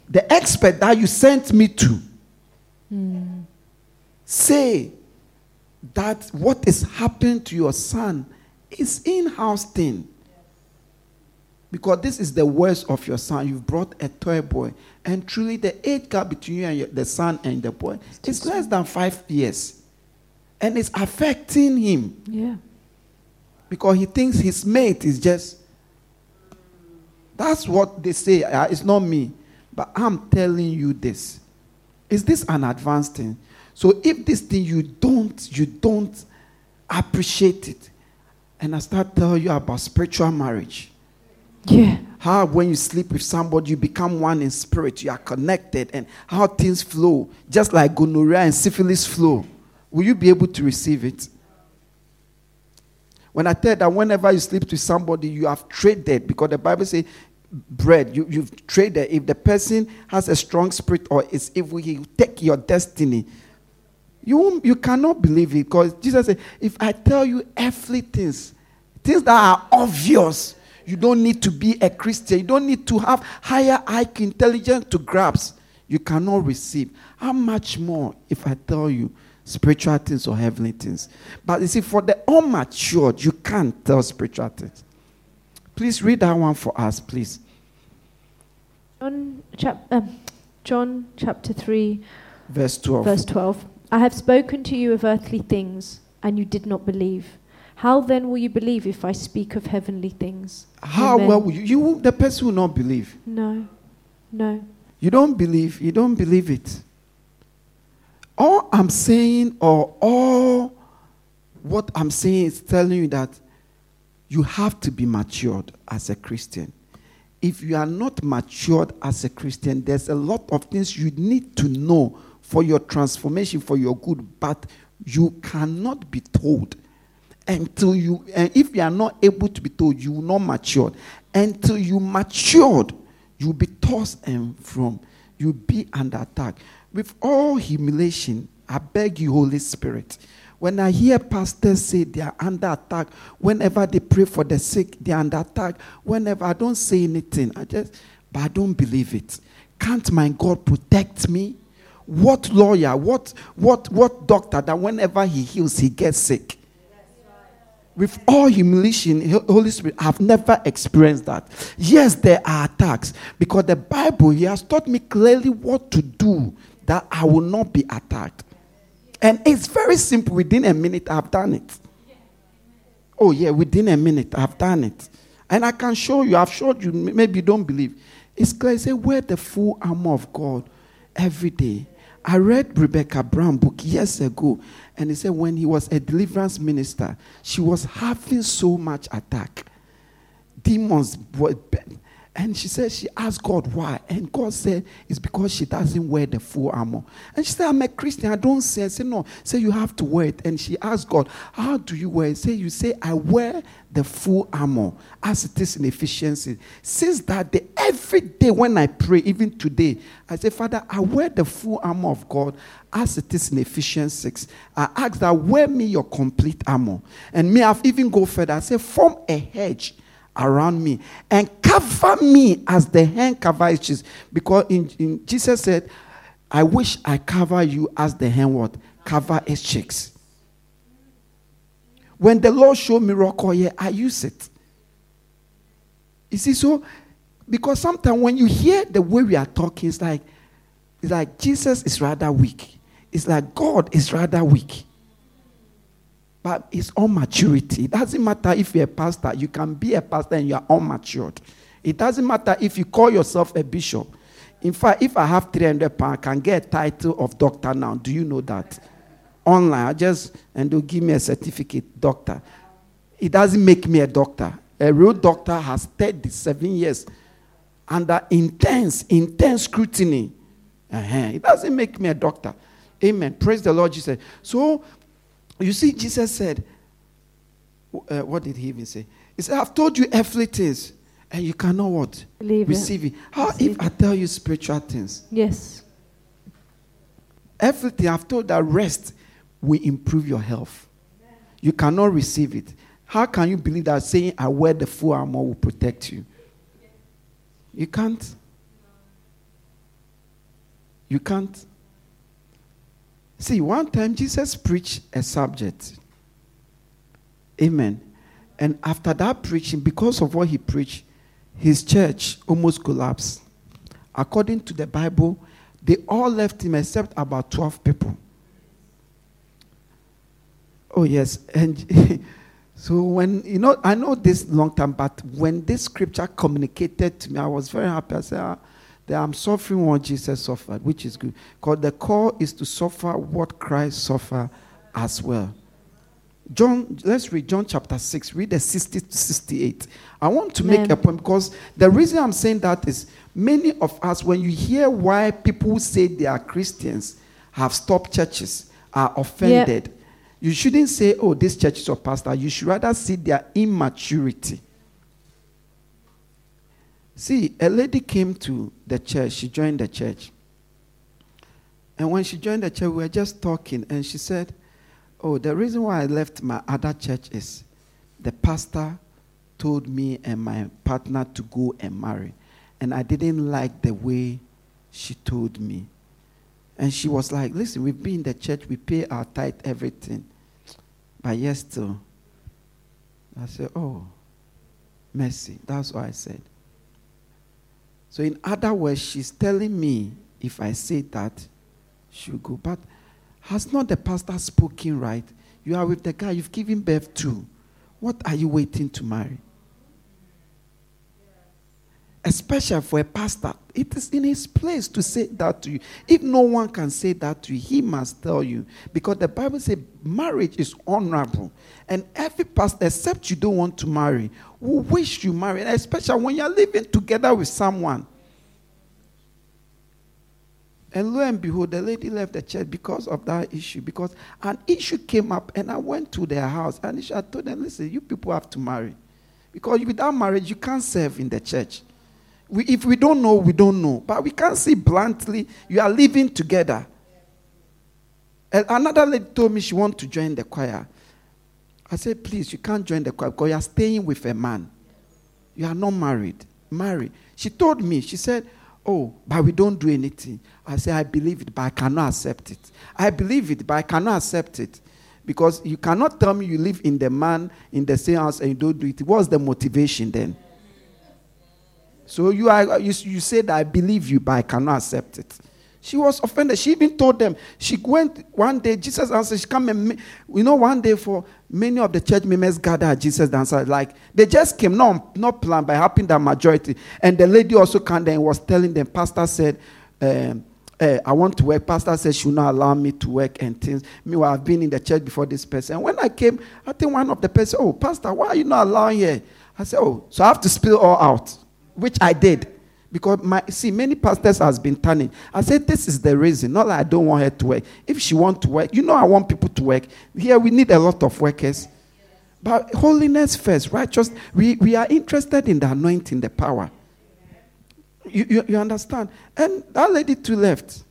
the expert that you sent me to, say that what is happening to your son is in-house thing. Because this is the worst of your son. You've brought a toy boy. And truly, the age gap between you and your, the son and the boy is less than five years. And it's affecting him Yeah. because he thinks his mate is just. That's what they say. Uh, it's not me. But I'm telling you this. Is this an advanced thing? So if this thing you don't, you don't appreciate it. And I start telling you about spiritual marriage. Yeah. How when you sleep with somebody, you become one in spirit, you are connected, and how things flow, just like gonorrhea and syphilis flow. Will you be able to receive it? When I tell that whenever you sleep with somebody, you have traded, because the Bible says bread, you, you've traded. If the person has a strong spirit or is evil, he will take your destiny. You, you cannot believe it because Jesus said, if I tell you earthly everything, things that are obvious, you don't need to be a Christian. You don't need to have higher IQ intelligence to grasp. You cannot receive. How much more if I tell you spiritual things or heavenly things? But you see, for the unmatured, you can't tell spiritual things. Please read that one for us, please. John, chap- um, John chapter 3, Verse 12. verse 12. I have spoken to you of earthly things, and you did not believe. How then will you believe if I speak of heavenly things? How Amen. well will you, you the person will not believe. No, no. You don't believe, you don't believe it. All I'm saying, or all what I'm saying is telling you that you have to be matured as a Christian. If you are not matured as a Christian, there's a lot of things you need to know for your transformation, for your good, but you cannot be told until you, and if you are not able to be told, you will not mature. Until you matured, you'll be tossed and from, you'll be under attack. With all humiliation, I beg you, Holy Spirit. When I hear pastors say they are under attack, whenever they pray for the sick, they are under attack. Whenever I don't say anything, I just, but I don't believe it. Can't my God protect me? What lawyer, what, what, what doctor that whenever he heals, he gets sick? With all humiliation, Holy Spirit, I've never experienced that. Yes, there are attacks because the Bible He has taught me clearly what to do that I will not be attacked. And it's very simple. Within a minute, I've done it. Oh, yeah, within a minute, I've done it. And I can show you, I've showed you, maybe you don't believe. It's clear. Say, wear the full armor of God every day. I read Rebecca Brown book years ago, and he said when he was a deliverance minister, she was having so much attack. Demons and she said she asked God why. And God said it's because she doesn't wear the full armor. And she said, I'm a Christian. I don't say. I said, no. Say you have to wear it. And she asked God, How do you wear it? Say you say, I wear the full armor as it is in Ephesians. Since that day, every day when I pray, even today, I say, Father, I wear the full armor of God as it is in Ephesians 6. I ask that wear me your complete armor. And may I've even go further. I say, form a hedge around me and cover me as the hen covers cheese. Because in, in, Jesus said, I wish I cover you as the hen what? Cover its chicks. When the Lord showed rock oil, I use it. You see, so because sometimes when you hear the way we are talking, it's like it's like Jesus is rather weak. It's like God is rather weak. But it's all maturity. It doesn't matter if you're a pastor, you can be a pastor and you are unmatured. It doesn't matter if you call yourself a bishop. In fact, if I have 300 pounds, I can get a title of doctor now. Do you know that? Online, I just, and they'll give me a certificate, doctor. It doesn't make me a doctor. A real doctor has 37 years under intense, intense scrutiny. Uh-huh. It doesn't make me a doctor. Amen. Praise the Lord Jesus. So you see, Jesus said, uh, what did he even say? He said, I've told you earthly things, and you cannot what? Believe Receive it. it. How Receive if I tell you spiritual things? Yes. Everything I've told that rest will improve your health. You cannot receive it. How can you believe that saying I wear the full armor will protect you? You can't. You can't. See, one time Jesus preached a subject. Amen. And after that preaching, because of what he preached, his church almost collapsed. According to the Bible, they all left him except about 12 people. Oh, yes. And so, when, you know, I know this long time, but when this scripture communicated to me, I was very happy. I said, ah, that I'm suffering what Jesus suffered, which is good. Because the call is to suffer what Christ suffered as well. John, let's read John chapter 6, read the 60 to 68. I want to make a point because the reason I'm saying that is many of us, when you hear why people say they are Christians, have stopped churches, are offended, you shouldn't say, oh, this church is a pastor. You should rather see their immaturity. See, a lady came to the church. She joined the church. And when she joined the church, we were just talking, and she said, Oh, the reason why I left my other church is the pastor told me and my partner to go and marry. And I didn't like the way she told me. And she was like, Listen, we've been in the church, we pay our tithe, everything. But yes, still. I said, Oh, mercy. That's what I said. So, in other words, she's telling me if I say that, she'll go. But has not the pastor spoken right? You are with the guy you've given birth to. What are you waiting to marry? Especially for a pastor. it is in his place to say that to you. If no one can say that to you, he must tell you. Because the Bible says marriage is honorable. And every pastor, except you don't want to marry, will wish you marry, especially when you're living together with someone. And lo and behold, the lady left the church because of that issue. Because an issue came up, and I went to their house, and I told them, listen, you people have to marry. Because without marriage, you can't serve in the church. We, if we don't know, we don't know. But we can't see bluntly, you are living together. And another lady told me she wants to join the choir. I said, please, you can't join the choir because you are staying with a man. You are not married. Marry. She told me, she said, Oh, but we don't do anything. I said, I believe it, but I cannot accept it. I believe it, but I cannot accept it. Because you cannot tell me you live in the man in the same house and you don't do it. What's the motivation then? So you are you, you said I believe you, but I cannot accept it. She was offended. She even told them. She went one day. Jesus answered. She come and you know one day for many of the church members gathered at Jesus answered like they just came not not planned by happening that majority. And the lady also came there and was telling them. Pastor said. Um, uh, I want to work. Pastor said she will not allow me to work and things. Meanwhile, I've been in the church before this person. And when I came, I think one of the person, oh, Pastor, why are you not allowing here? I said, oh, so I have to spill all out, which I did. Because my see, many pastors has been turning. I said, this is the reason. Not that I don't want her to work. If she want to work, you know I want people to work. Here we need a lot of workers. But holiness first, righteous. We, we are interested in the anointing, the power. You, you, you understand? And that lady too left.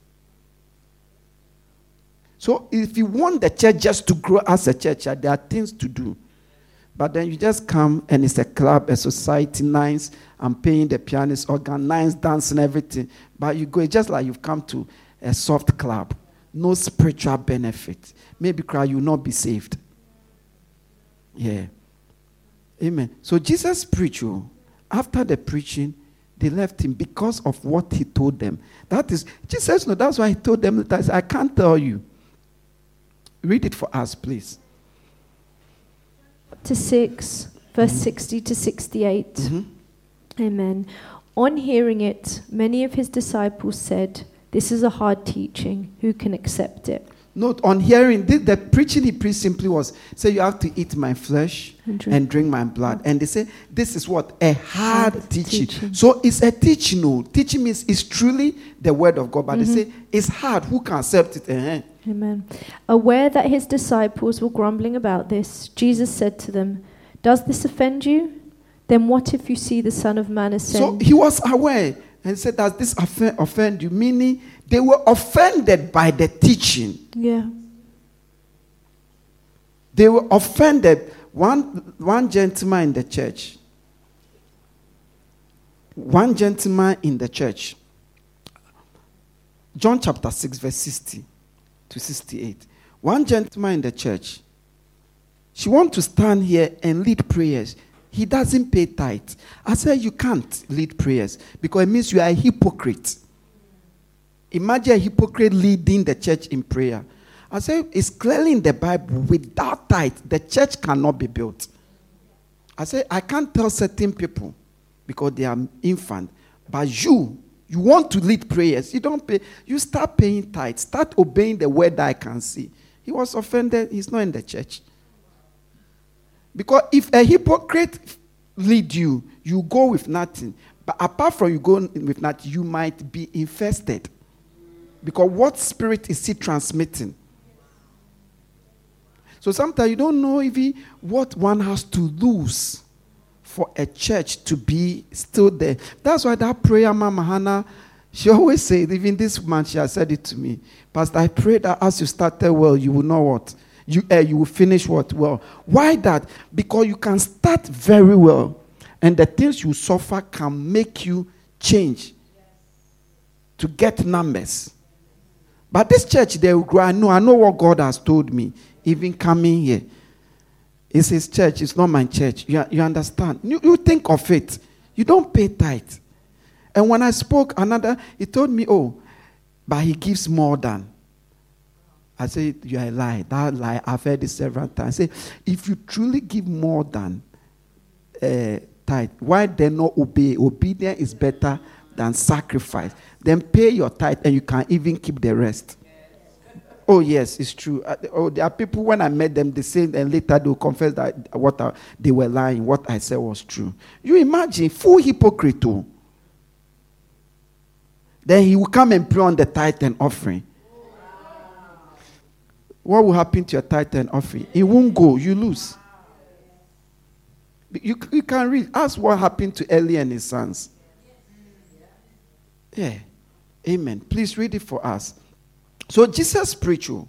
So if you want the church just to grow as a church, there are things to do. But then you just come and it's a club, a society, nice. I'm paying the pianist, organ, nice dancing, everything. But you go, it's just like you've come to a soft club. No spiritual benefit. Maybe cry, you will not be saved. Yeah. Amen. So Jesus preached. Oh. After the preaching, they left him because of what he told them. That is, Jesus, no, that's why he told them that I can't tell you. Read it for us, please. To 6, verse mm-hmm. 60 to 68. Mm-hmm. Amen. On hearing it, many of his disciples said, This is a hard teaching. Who can accept it? Note on hearing, the, the preaching he preached simply was say, You have to eat my flesh and drink, and drink my blood. And they say, This is what? A hard, hard teaching. teaching. So it's a teaching. No. Teaching means it's truly the word of God. But mm-hmm. they say, It's hard. Who can accept it? Uh-huh. Amen. Aware that his disciples were grumbling about this, Jesus said to them, Does this offend you? Then what if you see the Son of Man ascend? So he was aware and said, Does this offend, offend you? Meaning they were offended by the teaching. Yeah. They were offended. One, one gentleman in the church, one gentleman in the church, John chapter 6, verse 60 to 68. One gentleman in the church, she wants to stand here and lead prayers. He doesn't pay tithe. I said, You can't lead prayers because it means you are a hypocrite. Imagine a hypocrite leading the church in prayer. I say it's clearly in the Bible without tithe, the church cannot be built. I say I can't tell certain people because they are infant, but you, you want to lead prayers, you don't pay, you start paying tithe, start obeying the word that I can see. He was offended, he's not in the church. Because if a hypocrite lead you, you go with nothing. But apart from you going with nothing, you might be infested. Because what spirit is he transmitting? So sometimes you don't know even what one has to lose for a church to be still there. That's why that prayer, Mama Hannah, she always said, even this month, she has said it to me. Pastor, I pray that as you started well, you will know what? You, uh, you will finish what? Well. Why that? Because you can start very well, and the things you suffer can make you change to get numbers. But this church, they will grow. I know, I know what God has told me, even coming here. It's his church, it's not my church. You, you understand? You, you think of it. You don't pay tithe. And when I spoke, another, he told me, oh, but he gives more than. I said, You are a lie. That lie, I've heard it several times. I say, if you truly give more than uh, tithe, why then not obey? Obedience is better than sacrifice. Then pay your tithe and you can even keep the rest. Oh, yes, it's true. Uh, oh, there are people, when I met them, they say, and later they'll confess that what I, they were lying, what I said was true. You imagine, full hypocrite. Too. Then he will come and pray on the tithe and offering. What will happen to your tithe and offering? It won't go, you lose. You, you can read. Ask what happened to Eli and his sons. Yeah. Amen. Please read it for us. So Jesus preached. oh.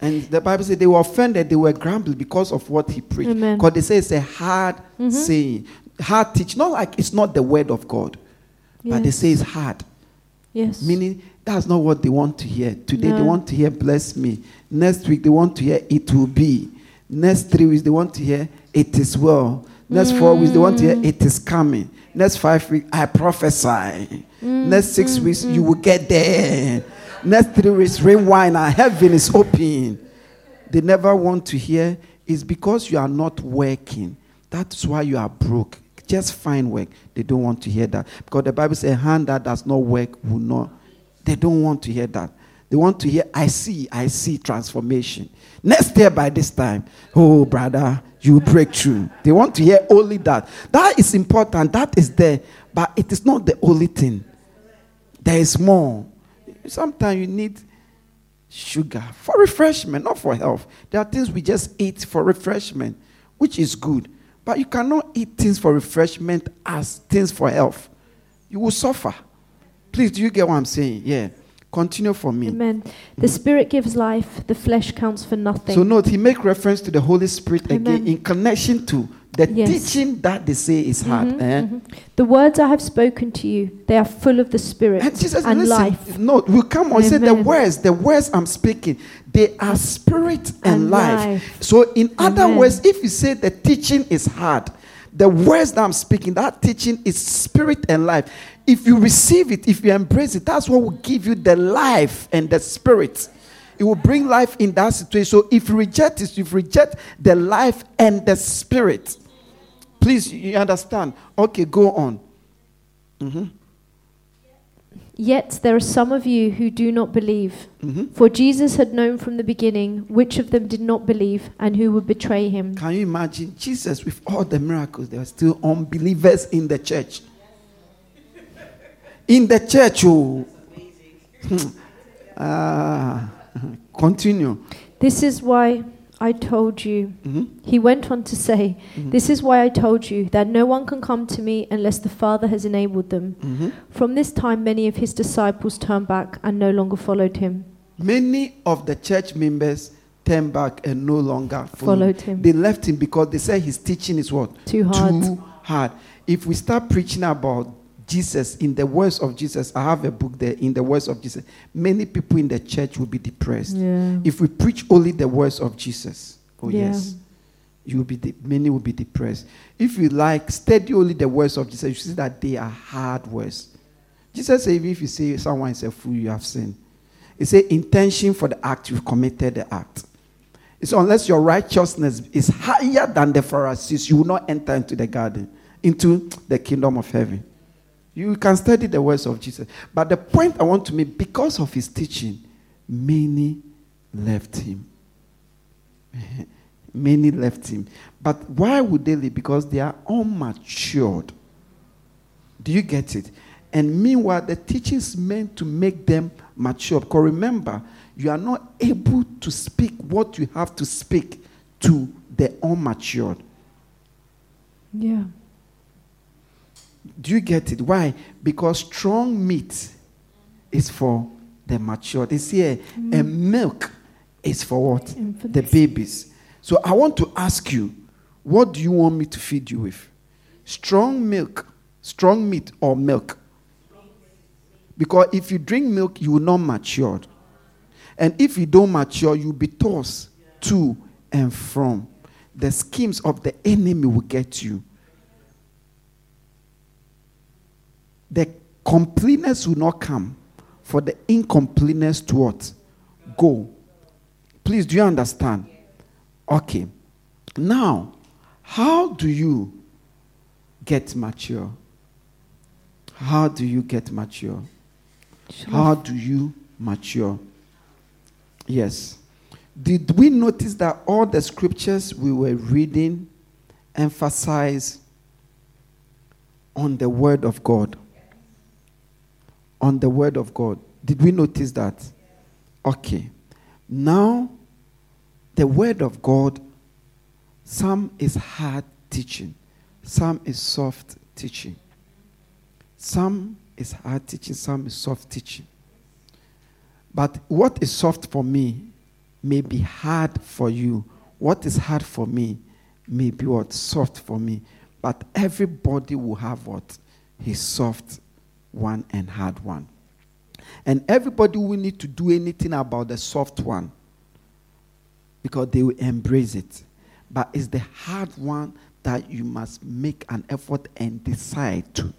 And the Bible said they were offended, they were grumbling because of what he preached. Amen. Because they say it's a hard mm-hmm. saying, hard teach. Not like it's not the word of God, but they say it's hard. Yes. Meaning that's not what they want to hear. Today they want to hear bless me. Next week they want to hear it will be. Next three weeks they want to hear it is well. Next four weeks they want to hear mm. it is coming. Next five weeks I prophesy. Next six mm-hmm. weeks you will get there. Next three weeks rain wine and heaven is open. They never want to hear is because you are not working. That's why you are broke. Just find work. They don't want to hear that. Because the Bible says, a hand that does not work will not. They don't want to hear that. They want to hear, I see, I see transformation. Next year by this time, oh, brother, you break through. They want to hear only that. That is important. That is there. But it is not the only thing. There is more. Sometimes you need sugar for refreshment, not for health. There are things we just eat for refreshment, which is good. But you cannot eat things for refreshment as things for health. You will suffer. Please, do you get what I'm saying? Yeah. Continue for me. Amen. The mm-hmm. Spirit gives life, the flesh counts for nothing. So note, he make reference to the Holy Spirit again in connection to the Yes. teaching that they say is hard. Mhm, eh? mhm. The words I have spoken to you, they are full of the Spirit And Jesus, and listen, life. no, we come on, say the words, the words I'm speaking, they are spirit and, And life. life. So, in other words, if you say the teaching is hard, the words that I'm speaking, that teaching is spirit and life. If you receive it, if you embrace it, that's what will give you the life and the spirit. It will bring life in that situation. So, if you reject it, if you reject the life and the spirit, please, you understand? Okay, go on. Yet there are some of you who do not believe. Mhm. For Jesus had known from the beginning which of them did not believe and who would betray him. Can you imagine Jesus with all the miracles? There were still unbelievers in the church. In the church, oh. Ah, continue. This is why I told you. Mhm. He went on to say, This is why I told you that no one can come to me unless the Father has enabled them. Mhm. From this time, many of his disciples turned back and no longer followed him. Many of the church members turned back and no longer followed, Followed him. They left him because they said his teaching is what? Too hard. Too hard. If we start preaching about Jesus in the words of Jesus, I have a book there in the words of Jesus. Many people in the church will be depressed. Yeah. If we preach only the words of Jesus, oh Yeah. yes, you will be de- many will be depressed. If you like study only the words of Jesus, you see that they are hard words. Jesus said, if you say someone is a fool, you have sinned. He said, intention for the act, you've committed the act. It's unless your righteousness is higher than the Pharisees, you will not enter into the garden, into the kingdom of heaven. You can study the words of Jesus. But the point I want to make, because of his teaching, many left him. many left him. But why would they leave? Because they are unmatured. Do you get it? And meanwhile, the teaching is meant to make them mature. Because remember, you are not able to speak what you have to speak to the unmatured. Yeah. Do you get it? Why? Because strong meat is for the matured. It's here. And milk is for what? The babies. So I want to ask you, what do you want me to feed you with? Strong milk, strong meat, or milk? Because if you drink milk, you will not mature. And if you don't mature, you'll be tossed to and from. The schemes of the enemy will get you. The completeness will not come for the incompleteness to what? Go. Please, do you understand? Okay. Now, how do you get mature? How do you get mature? How do you mature? Yes. Did we notice that all the scriptures we were reading emphasize on the word of God? On the word of God. Did we notice that? Okay. Now, the word of God, some is hard teaching, some is soft teaching. Some is hard teaching, some is soft teaching. But what is soft for me may be hard for you. What is hard for me may be what soft for me. But everybody will have what his soft one and hard one. And everybody will need to do anything about the soft one because they will embrace it. But it's the hard one that you must make an effort and decide to.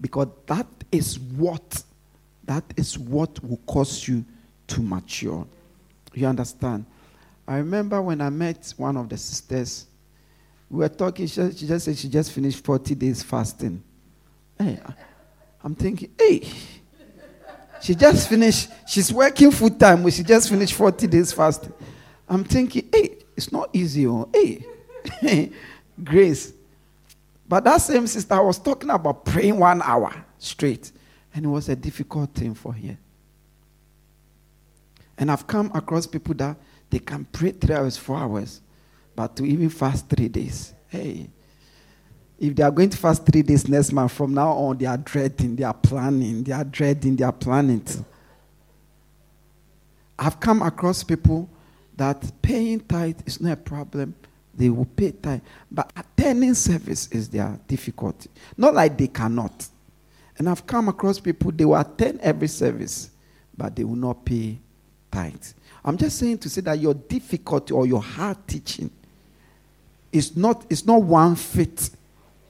Because that is what that is what will cause you to mature. You understand? I remember when I met one of the sisters, we were talking, she just, she just said she just finished 40 days fasting. Hey, I'm thinking, hey, she just finished, she's working full time, she just finished 40 days fasting. I'm thinking, hey, it's not easy. Oh. Hey, grace. But that same sister was talking about praying one hour straight, and it was a difficult thing for her. And I've come across people that they can pray three hours, four hours, but to even fast three days. Hey, if they are going to fast three days next month, from now on, they are dreading, they are planning, they are dreading, they are planning. I've come across people that paying tithe is not a problem. They will pay tithe. But attending service is their difficulty. Not like they cannot. And I've come across people, they will attend every service, but they will not pay tithe. I'm just saying to say that your difficulty or your hard teaching is not, it's not one fit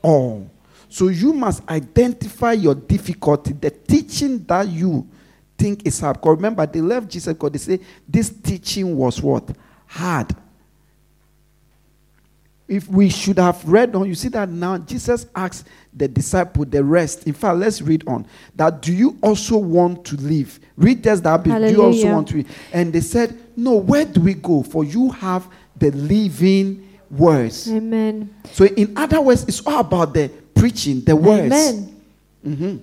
all. So you must identify your difficulty, the teaching that you think is hard. Because remember, they left Jesus because they say this teaching was what? Hard. If we should have read on, you see that now Jesus asked the disciple the rest. In fact, let's read on. That do you also want to live? Read this that. Do you also want to live? And they said, No, where do we go? For you have the living words. Amen. So, in other words, it's all about the preaching, the words. Amen. Mhm.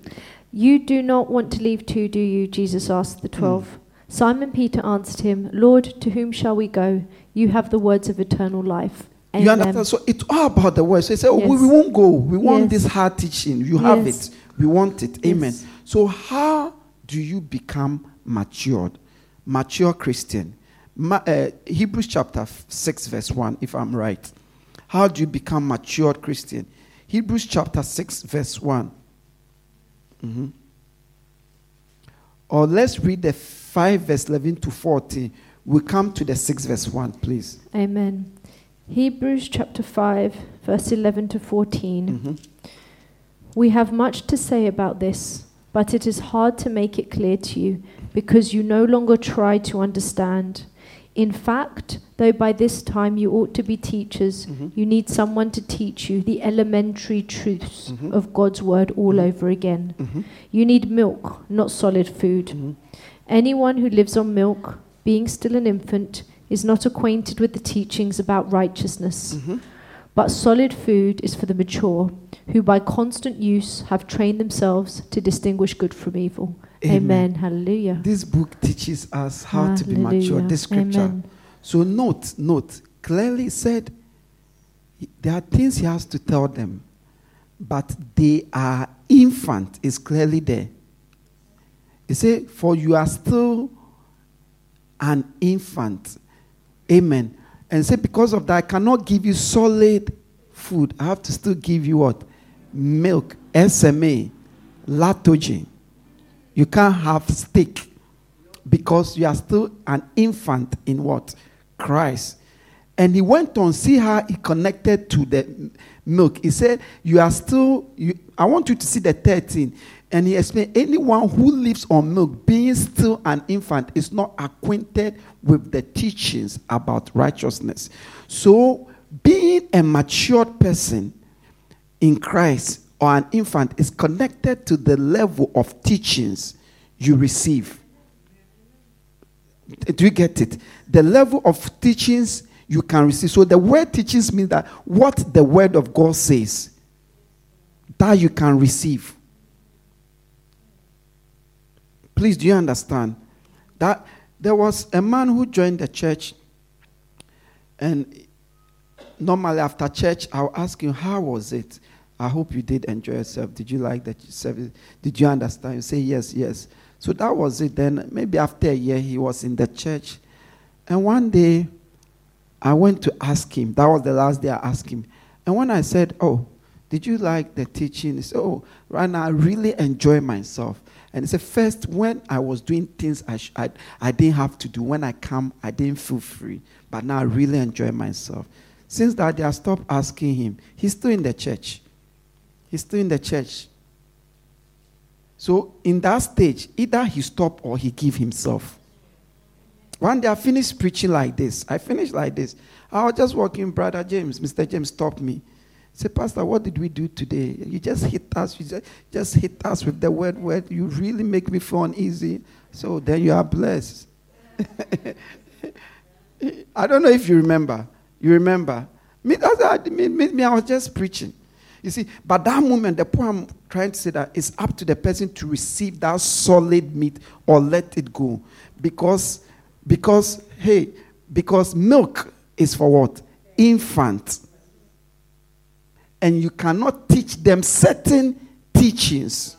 You do not want to leave too, do you? Jesus asked the twelve. Simon Peter answered him, Lord, to whom shall we go? You have the words of eternal life. Amen. You understand? So it's all about the words. So they say, oh, we, Yes. we won't go. We want Yes. this hard teaching. You have Yes. it. We want it. Amen. So how do you become matured? Mature Christian. Ma- uh, Hebrews chapter 6 verse 1, if I'm right. How do you become matured Christian? Hebrews chapter 6 verse 1. Mhm. Or let's read the 5 verse 11 to 14. We come to the 6 verse 1, please. Amen. Hebrews chapter 5, verse 11 to 14. Mhm. We have much to say about this, but it is hard to make it clear to you because you no longer try to understand. In fact, though by this time you ought to be teachers, Mhm. you need someone to teach you the elementary truths Mhm. of God's word all over again. Mhm. You need milk, not solid food. Mhm. Anyone who lives on milk, being still an infant, is not acquainted with the teachings about righteousness. Mhm. But solid food is for the mature, who by constant use have trained themselves to distinguish good from evil. Amen. Amen. Hallelujah. This book teaches us how to be mature. Hallelujah. This scripture. Amen. So note, note, clearly said there are things he has to tell them, but they are infant is clearly there. He said, For you are still an infant. Amen. And say, because of that, I cannot give you solid food. I have to still give you what? Milk, SMA, lactogen. You can't have steak because you are still an infant in what? Christ. And he went on, see how he connected to the milk. He said, You are still, you, I want you to see the 13. And he explained, Anyone who lives on milk, being still an infant, is not acquainted with the teachings about righteousness. So, being a matured person in Christ or an infant is connected to the level of teachings you receive. Do you get it? The level of teachings you can receive. So the word teachings means that what the word of God says, that you can receive. Please, do you understand? That there was a man who joined the church, and normally after church, I'll ask him, How was it? I hope you did enjoy yourself. Did you like that service? Did you understand? You say, Yes, yes. So that was it. Then maybe after a year, he was in the church. And one day, I went to ask him. That was the last day I asked him. And when I said, Oh, did you like the teaching? He said, Oh, right now I really enjoy myself. And he said, First, when I was doing things I, sh- I, I didn't have to do, when I come, I didn't feel free. But now I really enjoy myself. Since that day, I stopped asking him. He's still in the church. He's still in the church. So in that stage, either he stopped or he give himself. One day I finished preaching like this. I finished like this. I was just walking, Brother James. Mr. James stopped me. Say, Pastor, what did we do today? You just hit us. You just, just hit us with the word word. You really make me feel uneasy. So then you are blessed. I don't know if you remember. You remember? Me, me, me, me, I was just preaching. You see, but that moment, the point I'm trying to say that it's up to the person to receive that solid meat or let it go. Because, because, hey, because milk is for what? Infant. And you cannot teach them certain teachings.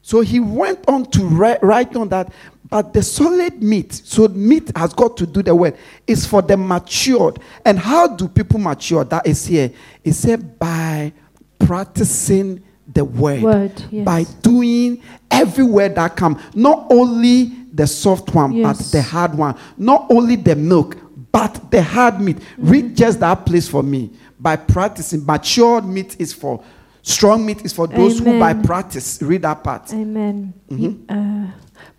So he went on to write, write on that but the solid meat, so meat has got to do the work, is for the matured. And how do people mature? That is here. It said by practicing the word, Word, yes. by doing every word that comes. Not only the soft one, but the hard one. Not only the milk, but the hard meat. Read just that place for me. By practicing, matured meat is for strong meat is for those who by practice. Read that part. Amen. Mhm. Uh,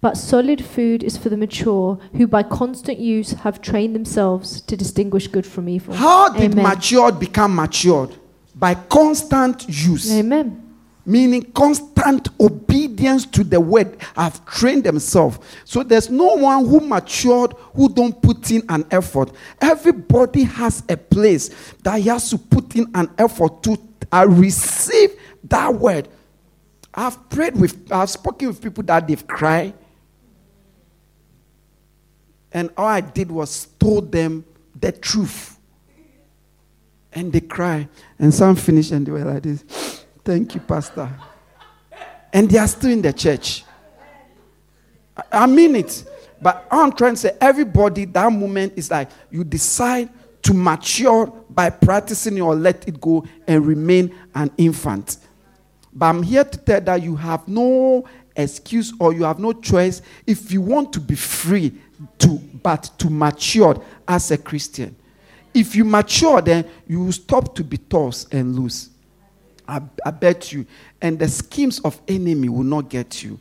but solid food is for the mature, who by constant use have trained themselves to distinguish good from evil. How did Amen. matured become matured? By constant use. Amen. Meaning constant obedience to the word have trained themselves. So there's no one who matured who don't put in an effort. Everybody has a place that he has to put in an effort to uh, receive that word. I've prayed with, I've spoken with people that they've cried. And all I did was told them the truth. And they cry. And some finish and they were like this. Thank you, Pastor. And they are still in the church. I- mean it. But I'm trying to say, everybody, that moment is like you decide to mature by practicing or let it go and remain an infant. But I'm here to tell that you have no excuse or you have no choice if you want to be free to but to mature as a Christian. If you mature, then you will stop to be tossed and loose. I, I bet you. And the schemes of enemy will not get you.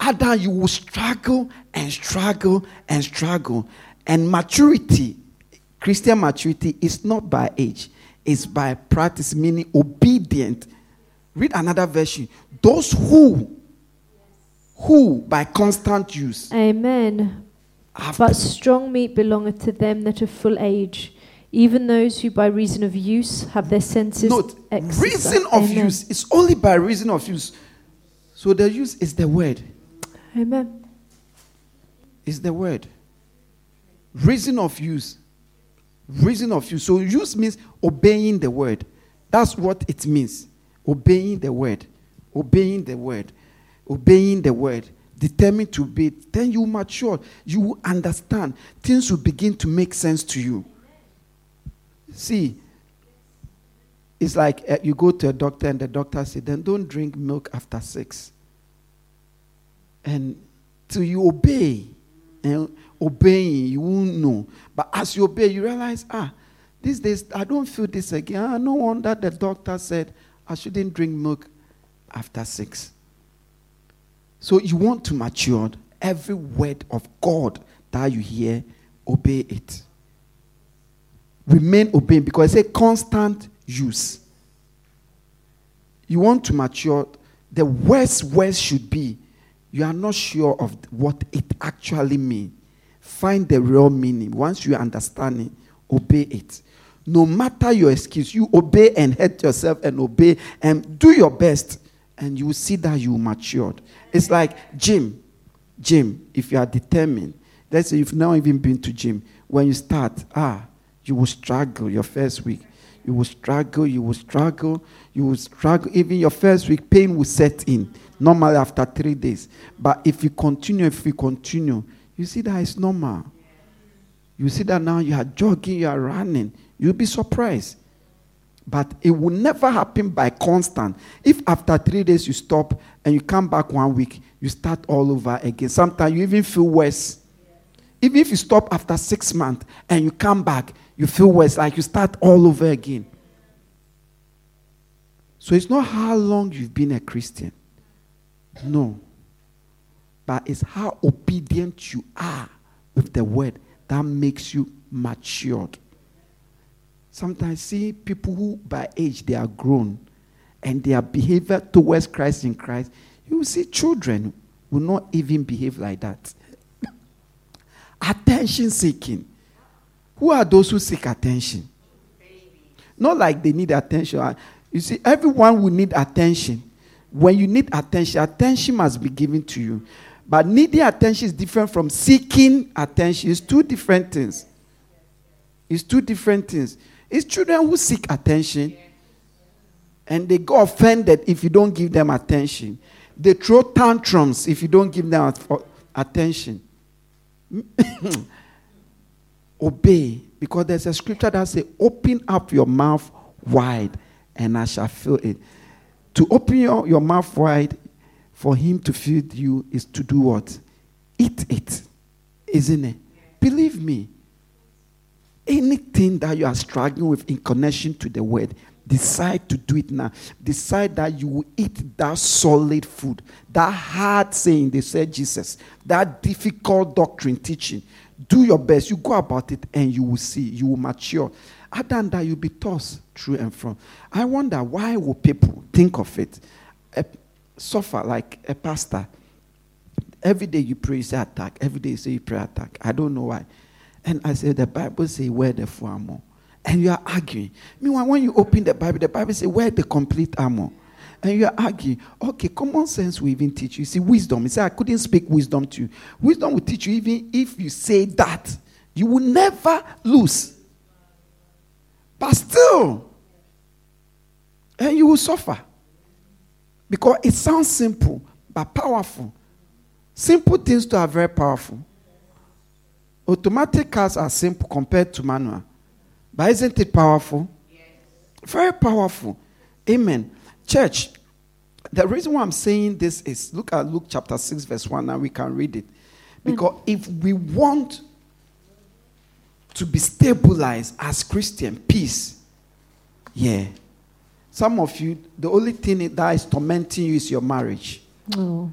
Other you will struggle and struggle and struggle. And maturity, Christian maturity, is not by age, it's by practice, meaning obedient. Read another version. Those who, who by constant use, Amen. But strong meat belongeth to them that are full age, even those who by reason of use have their senses Note, exercised. reason of Amen. use is only by reason of use. So the use is the word. Amen. Is the word. Reason of use. Reason of use. So use means obeying the word. That's what it means. Obeying the word. Obeying the word. Obeying the word. Determined to it. Then you mature. You will understand. Things will begin to make sense to you. See, it's like uh, you go to a doctor and the doctor says, then don't drink milk after six. And till you obey, and obeying, you won't know. But as you obey, you realize, ah, these days I don't feel this again. Ah, no wonder the doctor said I shouldn't drink milk after six. So you want to mature. Every word of God that you hear, obey it. Remain obeying because it's a constant use. you want to mature, the worst words should be you are not sure of what it actually means. Find the real meaning. Once you understand it, obey it. No matter your excuse, you obey and hurt yourself and obey and do your best, and you will see that you matured. It's like gym. Gym, if you are determined, let's say you've not even been to gym. When you start, ah, you will struggle your first week. You will struggle, you will struggle, you will struggle. Even your first week, pain will set in. Normally after three days. But if you continue, if you continue, you see that it's normal. You see that now you are jogging, you are running. You'll be surprised. But it will never happen by constant. If after three days you stop and you come back one week, you start all over again. Sometimes you even feel worse. Even if you stop after six months and you come back, you feel worse, like you start all over again. So it's not how long you've been a Christian. No. But it's how obedient you are with the word that makes you matured. Sometimes see people who by age they are grown and their behavior towards Christ in Christ, you will see children will not even behave like that. attention seeking. Who are those who seek attention? Not like they need attention. Ah, you see, everyone will need attention. When you need attention, attention must be given to you. But needing attention is different from seeking attention. It's two different things. It's two different things. It's children who seek attention and they go offended if you don't give them attention. They throw tantrums if you don't give them attention. Obey. Because there's a scripture that says, Open up your mouth wide and I shall fill it. To open your, your mouth wide for him to feed you is to do what? Eat it. Isn't it? Believe me. Anything that you are struggling with in connection to the word, decide to do it now. Decide that you will eat that solid food, that hard saying, they said Jesus, that difficult doctrine teaching. Do your best. You go about it and you will see. You will mature. Other than that, you'll be tossed through and from. I wonder why will people think of it? A, suffer like a pastor. Every day you pray, you say attack. Every day you say you pray attack. I don't know why. And I said, the Bible say wear the full armor. And you are arguing. Meanwhile, when you open the Bible, the Bible say wear the complete armor. And you are arguing. Okay, common sense will even teach you. see, wisdom. You say, I couldn't speak wisdom to you. Wisdom will teach you even if you say that. You will never lose. But still, and you will suffer. Because it sounds simple, but powerful. Simple things to are very powerful. Automatic cars are simple compared to manual. But isn't it powerful? Yes. Very powerful. Amen. Church, the reason why I'm saying this is look at Luke chapter 6, verse 1, and we can read it. Because mm. if we want to be stabilized as Christian, peace, yeah. Some of you, the only thing that is tormenting you is your marriage. Oh.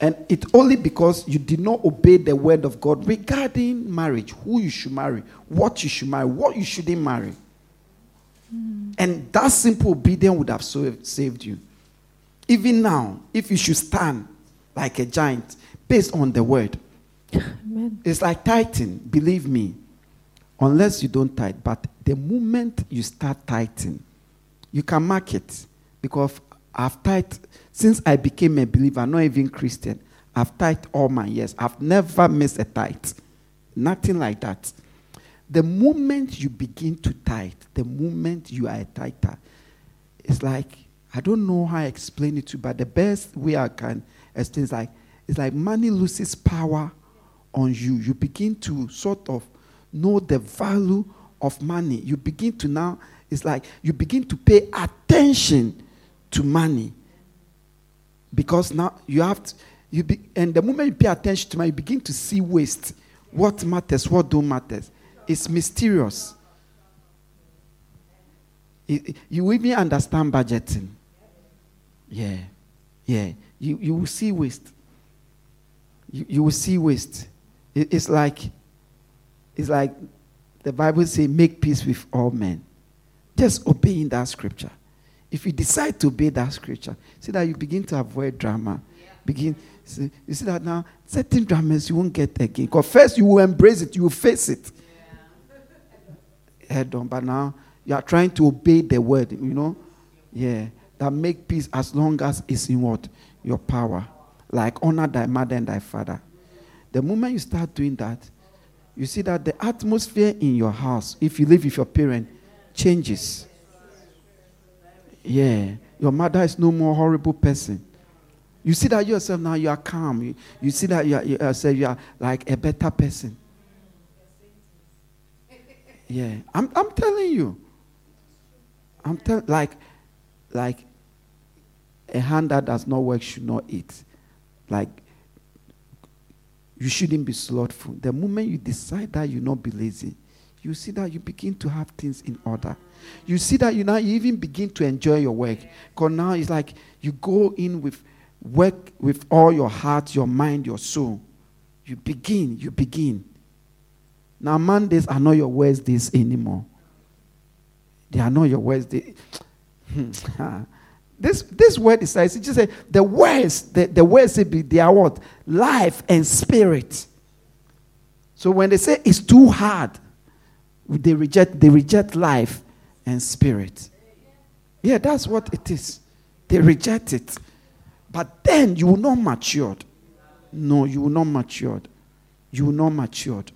And it's only because you did not obey the word of God regarding marriage, who you should marry, what you should marry, what you shouldn't marry. Mm. And that simple obedience would have saved you. Even now, if you should stand like a giant based on the word, Amen. it's like tithing, believe me, unless you don't tithe. But the moment you start tithing, you can mark it because I've tithed since I became a believer, not even Christian. I've tithed all my years. I've never missed a tithe. Nothing like that. The moment you begin to tithe, the moment you are a tither, it's like, I don't know how I explain it to you, but the best way I can explain is like, it's like money loses power on you. You begin to sort of know the value of money. You begin to now, it's like you begin to pay attention to money. Because now you have to, you be, and the moment you pay attention to money, you begin to see waste. What matters, what don't matters. It's mysterious. You even understand budgeting. Yeah. Yeah. You, you will see waste. You, you will see waste. It, it's like it's like the Bible says, make peace with all men. Just obeying that scripture. If you decide to obey that scripture, see that you begin to avoid drama. Begin, see, you see that now, certain dramas you won't get again. Because first you will embrace it, you will face it. Head on, but now you are trying to obey the word, you know? Yeah. That make peace as long as it's in what? Your power. Like honor thy mother and thy father. The moment you start doing that, you see that the atmosphere in your house, if you live with your parent, changes. Yeah. Your mother is no more horrible person. You see that yourself now, you are calm. You, you see that you are, you, are, you are like a better person. Yeah. I'm, I'm telling you. I'm telling, like, like a hand that does not work should not eat. Like, you shouldn't be slothful. The moment you decide that you not be lazy, you see that you begin to have things in order. You see that you now you even begin to enjoy your work. Because now it's like you go in with work with all your heart, your mind, your soul. You begin, you begin. Now Mondays are not your Wednesdays anymore. They are not your Wednesdays. this this word is it just say the words, the, the words they are what? Life and spirit. So when they say it's too hard, they reject, they reject life and spirit. Yeah, that's what it is. They reject it. But then you will not matured. No, you will not matured. You will not matured.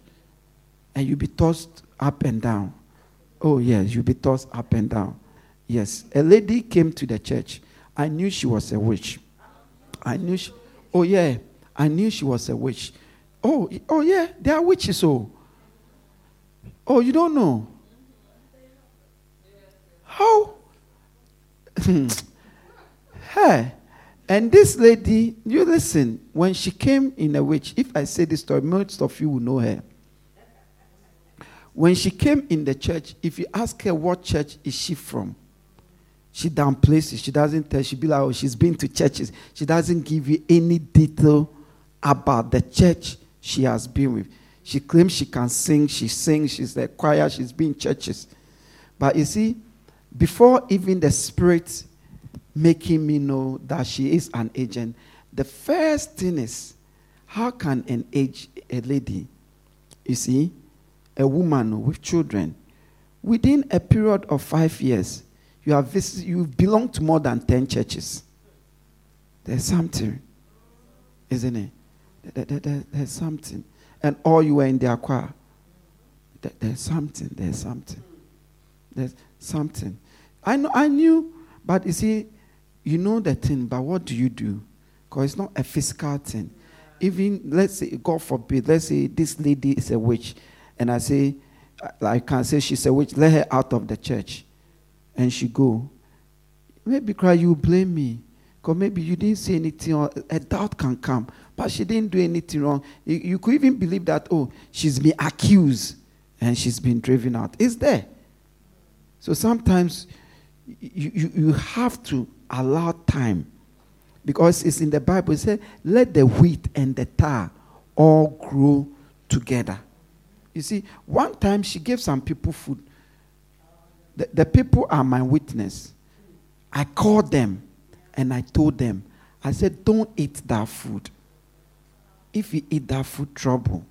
And you'll be tossed up and down. Oh, yes, you'll be tossed up and down. Yes. A lady came to the church. I knew she was a witch. I knew she, oh yeah, I knew she was a witch. Oh, oh yeah, there are witches, oh. Oh, you don't know? How? hey. And this lady, you listen, when she came in a witch, if I say this story, most of you will know her. When she came in the church, if you ask her what church is she from, she downplays it. She doesn't tell. She be like, oh, she's been to churches. She doesn't give you any detail about the church she has been with. She claims she can sing. She sings. She's the choir. She's been churches. But you see, before even the spirit making me know that she is an agent, the first thing is, how can an age a lady, you see, a woman with children, within a period of five years, you have visited, you belong to more than ten churches. There's something, isn't it? There, there, there, there's something and all you were in the choir. There's something. There's something. There's something. I know. I knew, but you see, you know the thing. But what do you do? Because it's not a physical thing. Even let's say, God forbid, let's say this lady is a witch, and I say, I can say she's a witch. Let her out of the church, and she go. Maybe cry. You blame me, because maybe you didn't say anything. Or a doubt can come. But she didn't do anything wrong. You, you could even believe that, oh, she's been accused and she's been driven out. It's there. So sometimes you, you, you have to allow time because it's in the Bible. It says, let the wheat and the tar all grow together. You see, one time she gave some people food. The, the people are my witness. I called them and I told them, I said, don't eat that food if you eat that food, trouble.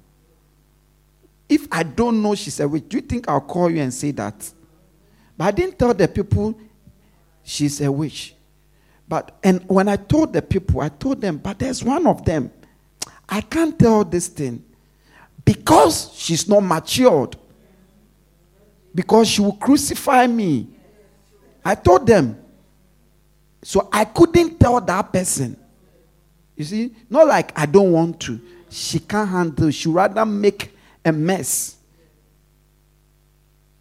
If I don't know she's a witch, do you think I'll call you and say that? But I didn't tell the people she's a witch. But and when I told the people, I told them, but there's one of them. I can't tell this thing because she's not matured. Because she will crucify me. I told them. So I couldn't tell that person. You see, not like I don't want to. She can't handle. She rather make a mess.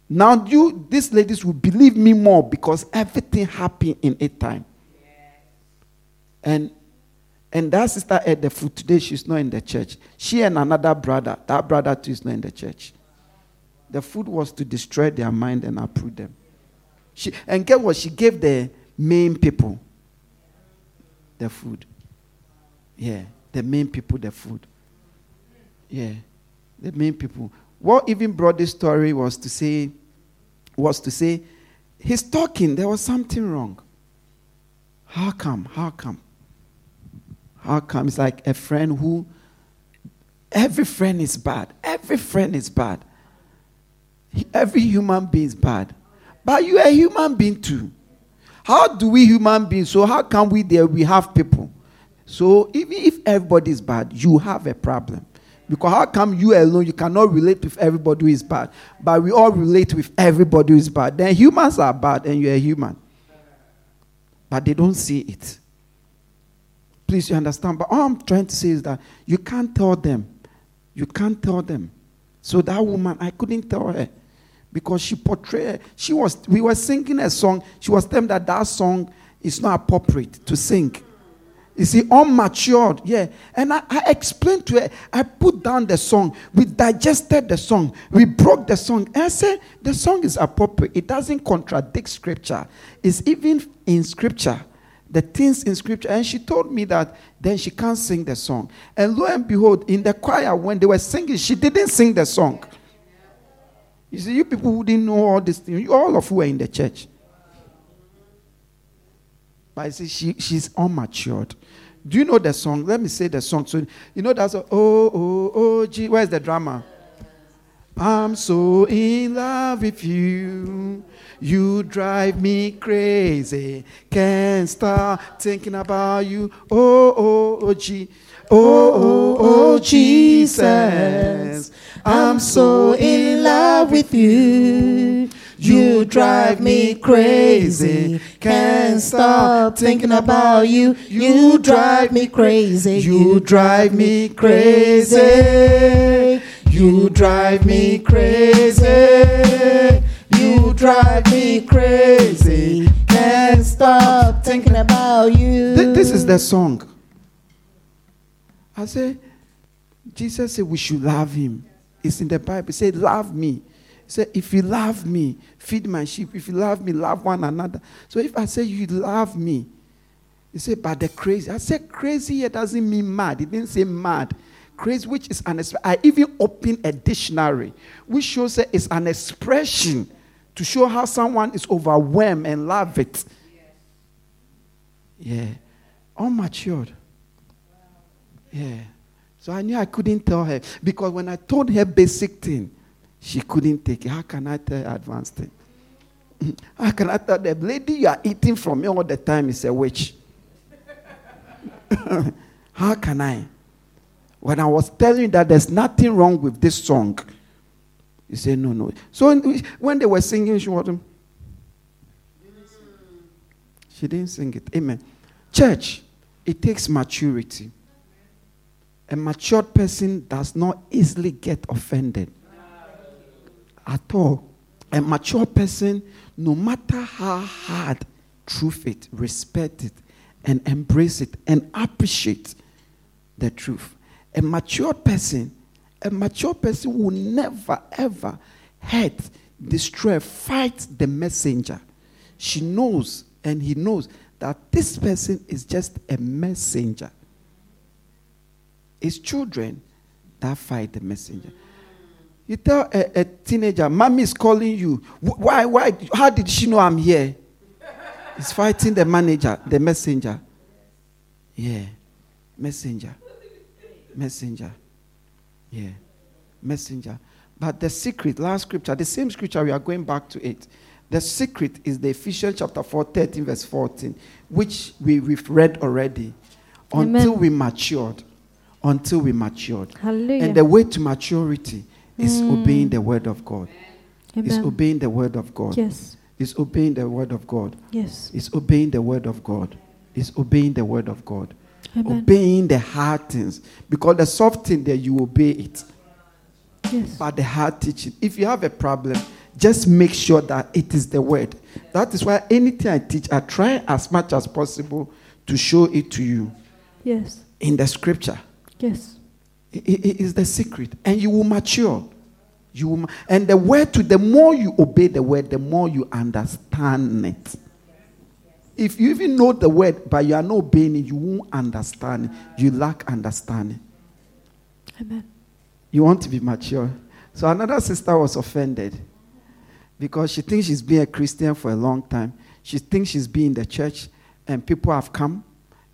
Now you, these ladies will believe me more because everything happened in a time. And and that sister ate the food today. She's not in the church. She and another brother. That brother too is not in the church. The food was to destroy their mind and uproot them. She, and get what? She gave the main people the food. Yeah, the main people, the food. Yeah, the main people. What even brought this story was to say, was to say, he's talking, there was something wrong. How come? How come? How come? It's like a friend who, every friend is bad. Every friend is bad. Every human being is bad. But you are a human being too. How do we human beings? So how can we there we have people? So even if everybody is bad, you have a problem. Because how come you alone you cannot relate with everybody who is bad, but we all relate with everybody who is bad? Then humans are bad and you're human. But they don't see it. Please, you understand? But all I'm trying to say is that you can't tell them. You can't tell them. So that woman, I couldn't tell her because she portrayed, she was, we were singing a song. She was telling that that song is not appropriate to sing. You see, unmatured, yeah. And I, I, explained to her, I put down the song, we digested the song, we broke the song. And I said, the song is appropriate. It doesn't contradict scripture. It's even in scripture, the things in scripture. And she told me that then she can't sing the song. And lo and behold, in the choir, when they were singing, she didn't sing the song. You see, you people who didn't know all these things, all of you were in the church. But I see, she, she's unmatured. Do you know the song? Let me say the song. So you know that's oh oh oh gee. Where's the drama? I'm so in love with you. You drive me crazy. Can't stop thinking about you. Oh oh oh gee. Oh oh oh Jesus. I'm so in love with you. You drive me crazy. Can't stop thinking about you. You drive me crazy. You drive me crazy. You drive me crazy. You drive me crazy. Can't stop thinking about you. This is the song. I say, Jesus said we should love him. It's in the Bible. He said, Love me. Said, If you love me, feed my sheep. If you love me, love one another. So if I say you love me, he said, But the crazy. I said, Crazy here doesn't mean mad. It didn't say mad. Crazy, which is an I even opened a dictionary, which shows that it's an expression to show how someone is overwhelmed and love it. Yeah. Unmatured. Yeah. So I knew I couldn't tell her because when I told her basic thing, she couldn't take it. How can I tell advanced thing? How can I tell the lady you are eating from me all the time is a witch? How can I? When I was telling you that there's nothing wrong with this song, you say no, no. So when they were singing, she wasn't. She didn't sing it. Amen. Church, it takes maturity. A matured person does not easily get offended at all. A mature person, no matter how hard, truth it, respect it, and embrace it, and appreciate the truth. A mature person, a mature person will never ever hurt, destroy, fight the messenger. She knows and he knows that this person is just a messenger. It's children that fight the messenger. You tell a, a teenager, mommy is calling you. Why, why? How did she know I'm here? He's fighting the manager, the messenger. Yeah. Messenger. Messenger. Yeah. Messenger. But the secret, last scripture, the same scripture, we are going back to it. The secret is the Ephesians chapter 4, 13, verse 14, which we, we've read already. Amen. Until we matured until we matured. Hallelujah. And the way to maturity is mm. obeying the word of God. Amen. It's obeying the word of God. Yes. It's obeying the word of God. Yes. It's obeying the word of God. It's obeying the word of God. Amen. Obeying the hard things. Because the soft thing there, you obey it. Yes. But the hard teaching. If you have a problem, just make sure that it is the word. That is why anything I teach, I try as much as possible to show it to you. Yes. In the scripture. Yes. It is the secret. And you will mature. You will, and the word to the more you obey the word, the more you understand it. If you even know the word, but you are not obeying it, you won't understand. You lack understanding. Amen. You want to be mature. So another sister was offended because she thinks she's been a Christian for a long time. She thinks she's been in the church and people have come,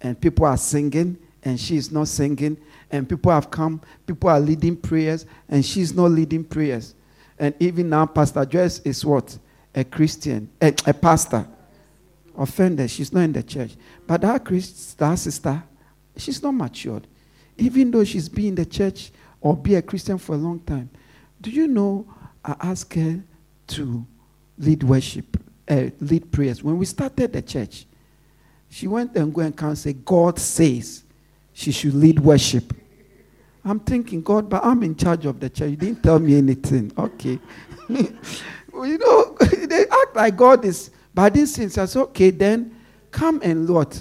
and people are singing, and she is not singing, and people have come, people are leading prayers, and she's not leading prayers. And even now, Pastor Joyce is what? A Christian, a, a pastor. Offended, she's not in the church. But that, Christ, that sister, she's not matured. Even though she's been in the church or be a Christian for a long time. Do you know I asked her to lead worship, uh, lead prayers. When we started the church, she went and go and say, God says she should lead worship. I'm thinking, God, but I'm in charge of the church. You didn't tell me anything. Okay. you know, they act like God is, but this since I said, okay, then come and Lord,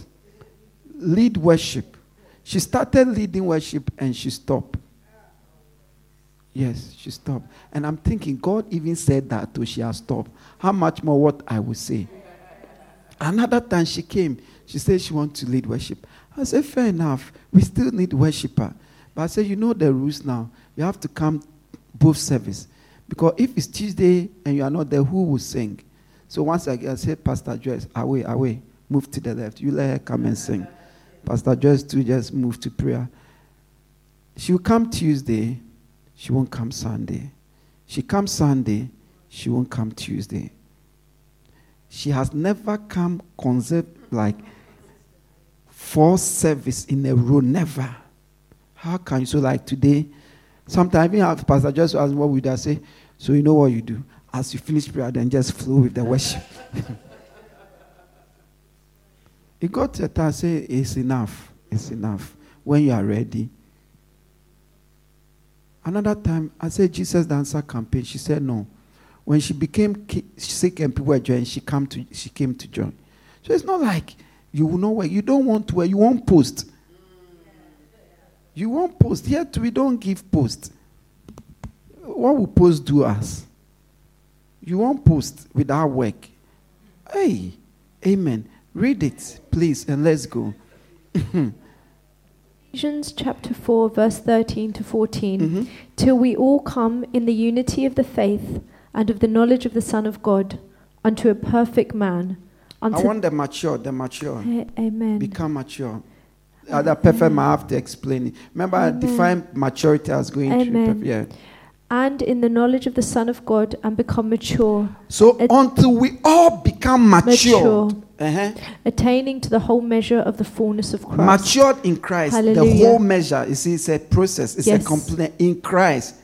lead worship. She started leading worship and she stopped. Yes, she stopped. And I'm thinking, God even said that to she has stopped. How much more what I will say? Another time she came, she said she wants to lead worship. I said, fair enough. We still need worshiper. But I said, you know the rules now. You have to come both service. Because if it's Tuesday and you are not there, who will sing? So once I, I said, Pastor Joyce, away, away, move to the left. You let her come and sing. Pastor Joyce to just move to prayer. She will come Tuesday she won't come Sunday. She comes Sunday, she won't come Tuesday. She has never come concept like four service in a row, never. How can you? So, like today, sometimes even have Pastor just ask what would I say? So, you know what you do? As you finish prayer, then just flow with the worship. it got to time, say, it's enough. It's enough. When you are ready, Another time, I said Jesus Dancer campaign. She said no. When she became sick and people were joining, she came to she came to join. So it's not like you will know where you don't want to where you won't post. You won't post. Yet we don't give post. What will post do us? You won't post without work. Hey, amen. Read it, please, and let's go. Ephesians chapter 4, verse 13 to 14. Mm-hmm. Till we all come in the unity of the faith and of the knowledge of the Son of God, unto a perfect man. I want the mature, the mature. A- Amen. Become mature. Uh, the perfect I have to explain it. Remember, I Amen. defined maturity as going. Amen. perfect- Yeah. and in the knowledge of the Son of God, and become mature, So It- until we all become mature, uh-huh, attaining to the whole measure of the fullness of Christ. matured in Christ, the whole measure, you see, it's a process, it's a Yes. complete in Christ.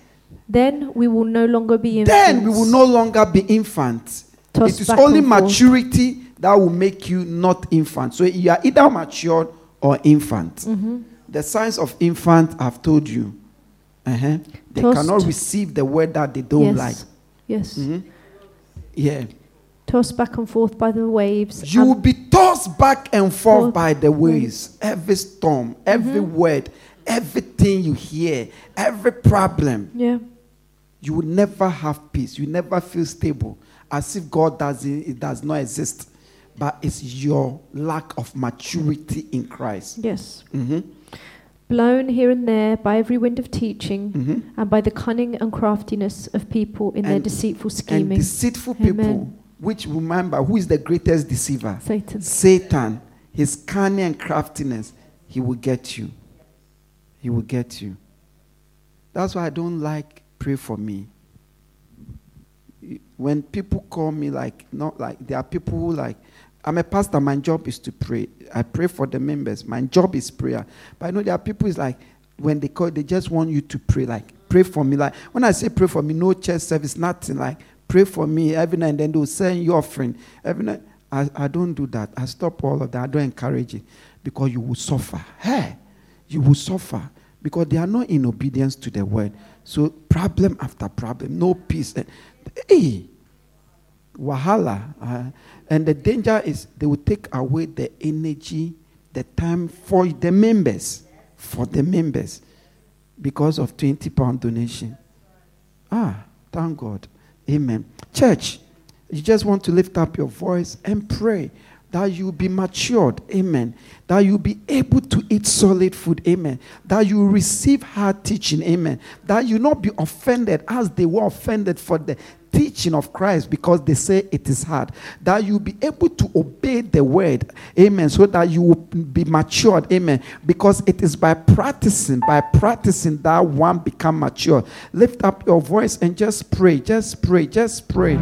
Then we will no longer be infants. Then we will no longer be infants. tossed it is only maturity that will make you not infant. So you are either matured or infant. Mm-hmm. The signs of infant I've told you. Uh-huh. They cannot receive the word that they don't yes. like. Yes. Mhm. Yeah. Tossed back and forth by the waves. You will be tossed back and forth Forth. by the waves. Every storm, every Mm-hmm. word, everything you hear, every problem. yeah. You will never have peace. You never feel stable. As if God does it, it does not exist. But it's your lack of maturity in Christ. Yes. Mhm. Blown here and there by every wind of teaching Mhm. and by the cunning and craftiness of people in their And- deceitful And scheming. deceitful Amen. people, which remember who is the greatest deceiver? Satan. Satan, his cunning and craftiness, he will get you. He will get you. That's why I don't like pray for me. When people call me like not like there are people who like I'm a pastor, my job is to pray. I pray for the members. My job is prayer. But I know there are people is like when they call, they just want you to pray. Like pray for me. Like when I say pray for me, no church service, nothing. Like pray for me every night and then they'll send you offering. Every night. I, I don't do that. I stop all of that. I don't encourage it. Because you will suffer. Hey, you will suffer. Because they are not in obedience to the word. So problem after problem, no peace. Hey, wahala. Uh, and the danger is they will take away the energy, the time for the members, for the members, because of 20 pound donation. Ah, thank God. Amen. Church, you just want to lift up your voice and pray that you be matured. Amen. That you be able to eat solid food. Amen. That you receive hard teaching. Amen. That you not be offended as they were offended for the teaching of Christ because they say it is hard. That you be able to obey the word, amen, so that you will be matured, amen. Because it is by practicing, by practicing that one become mature. Lift up your voice and just pray, just pray, just pray,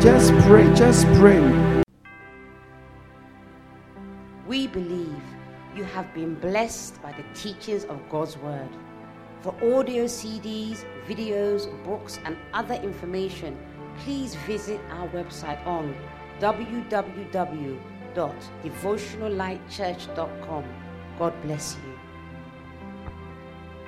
just pray, just pray. We believe you have been blessed by the teachings of God's Word. For audio CDs, videos, books, and other information, please visit our website on www.devotionallightchurch.com. God bless you.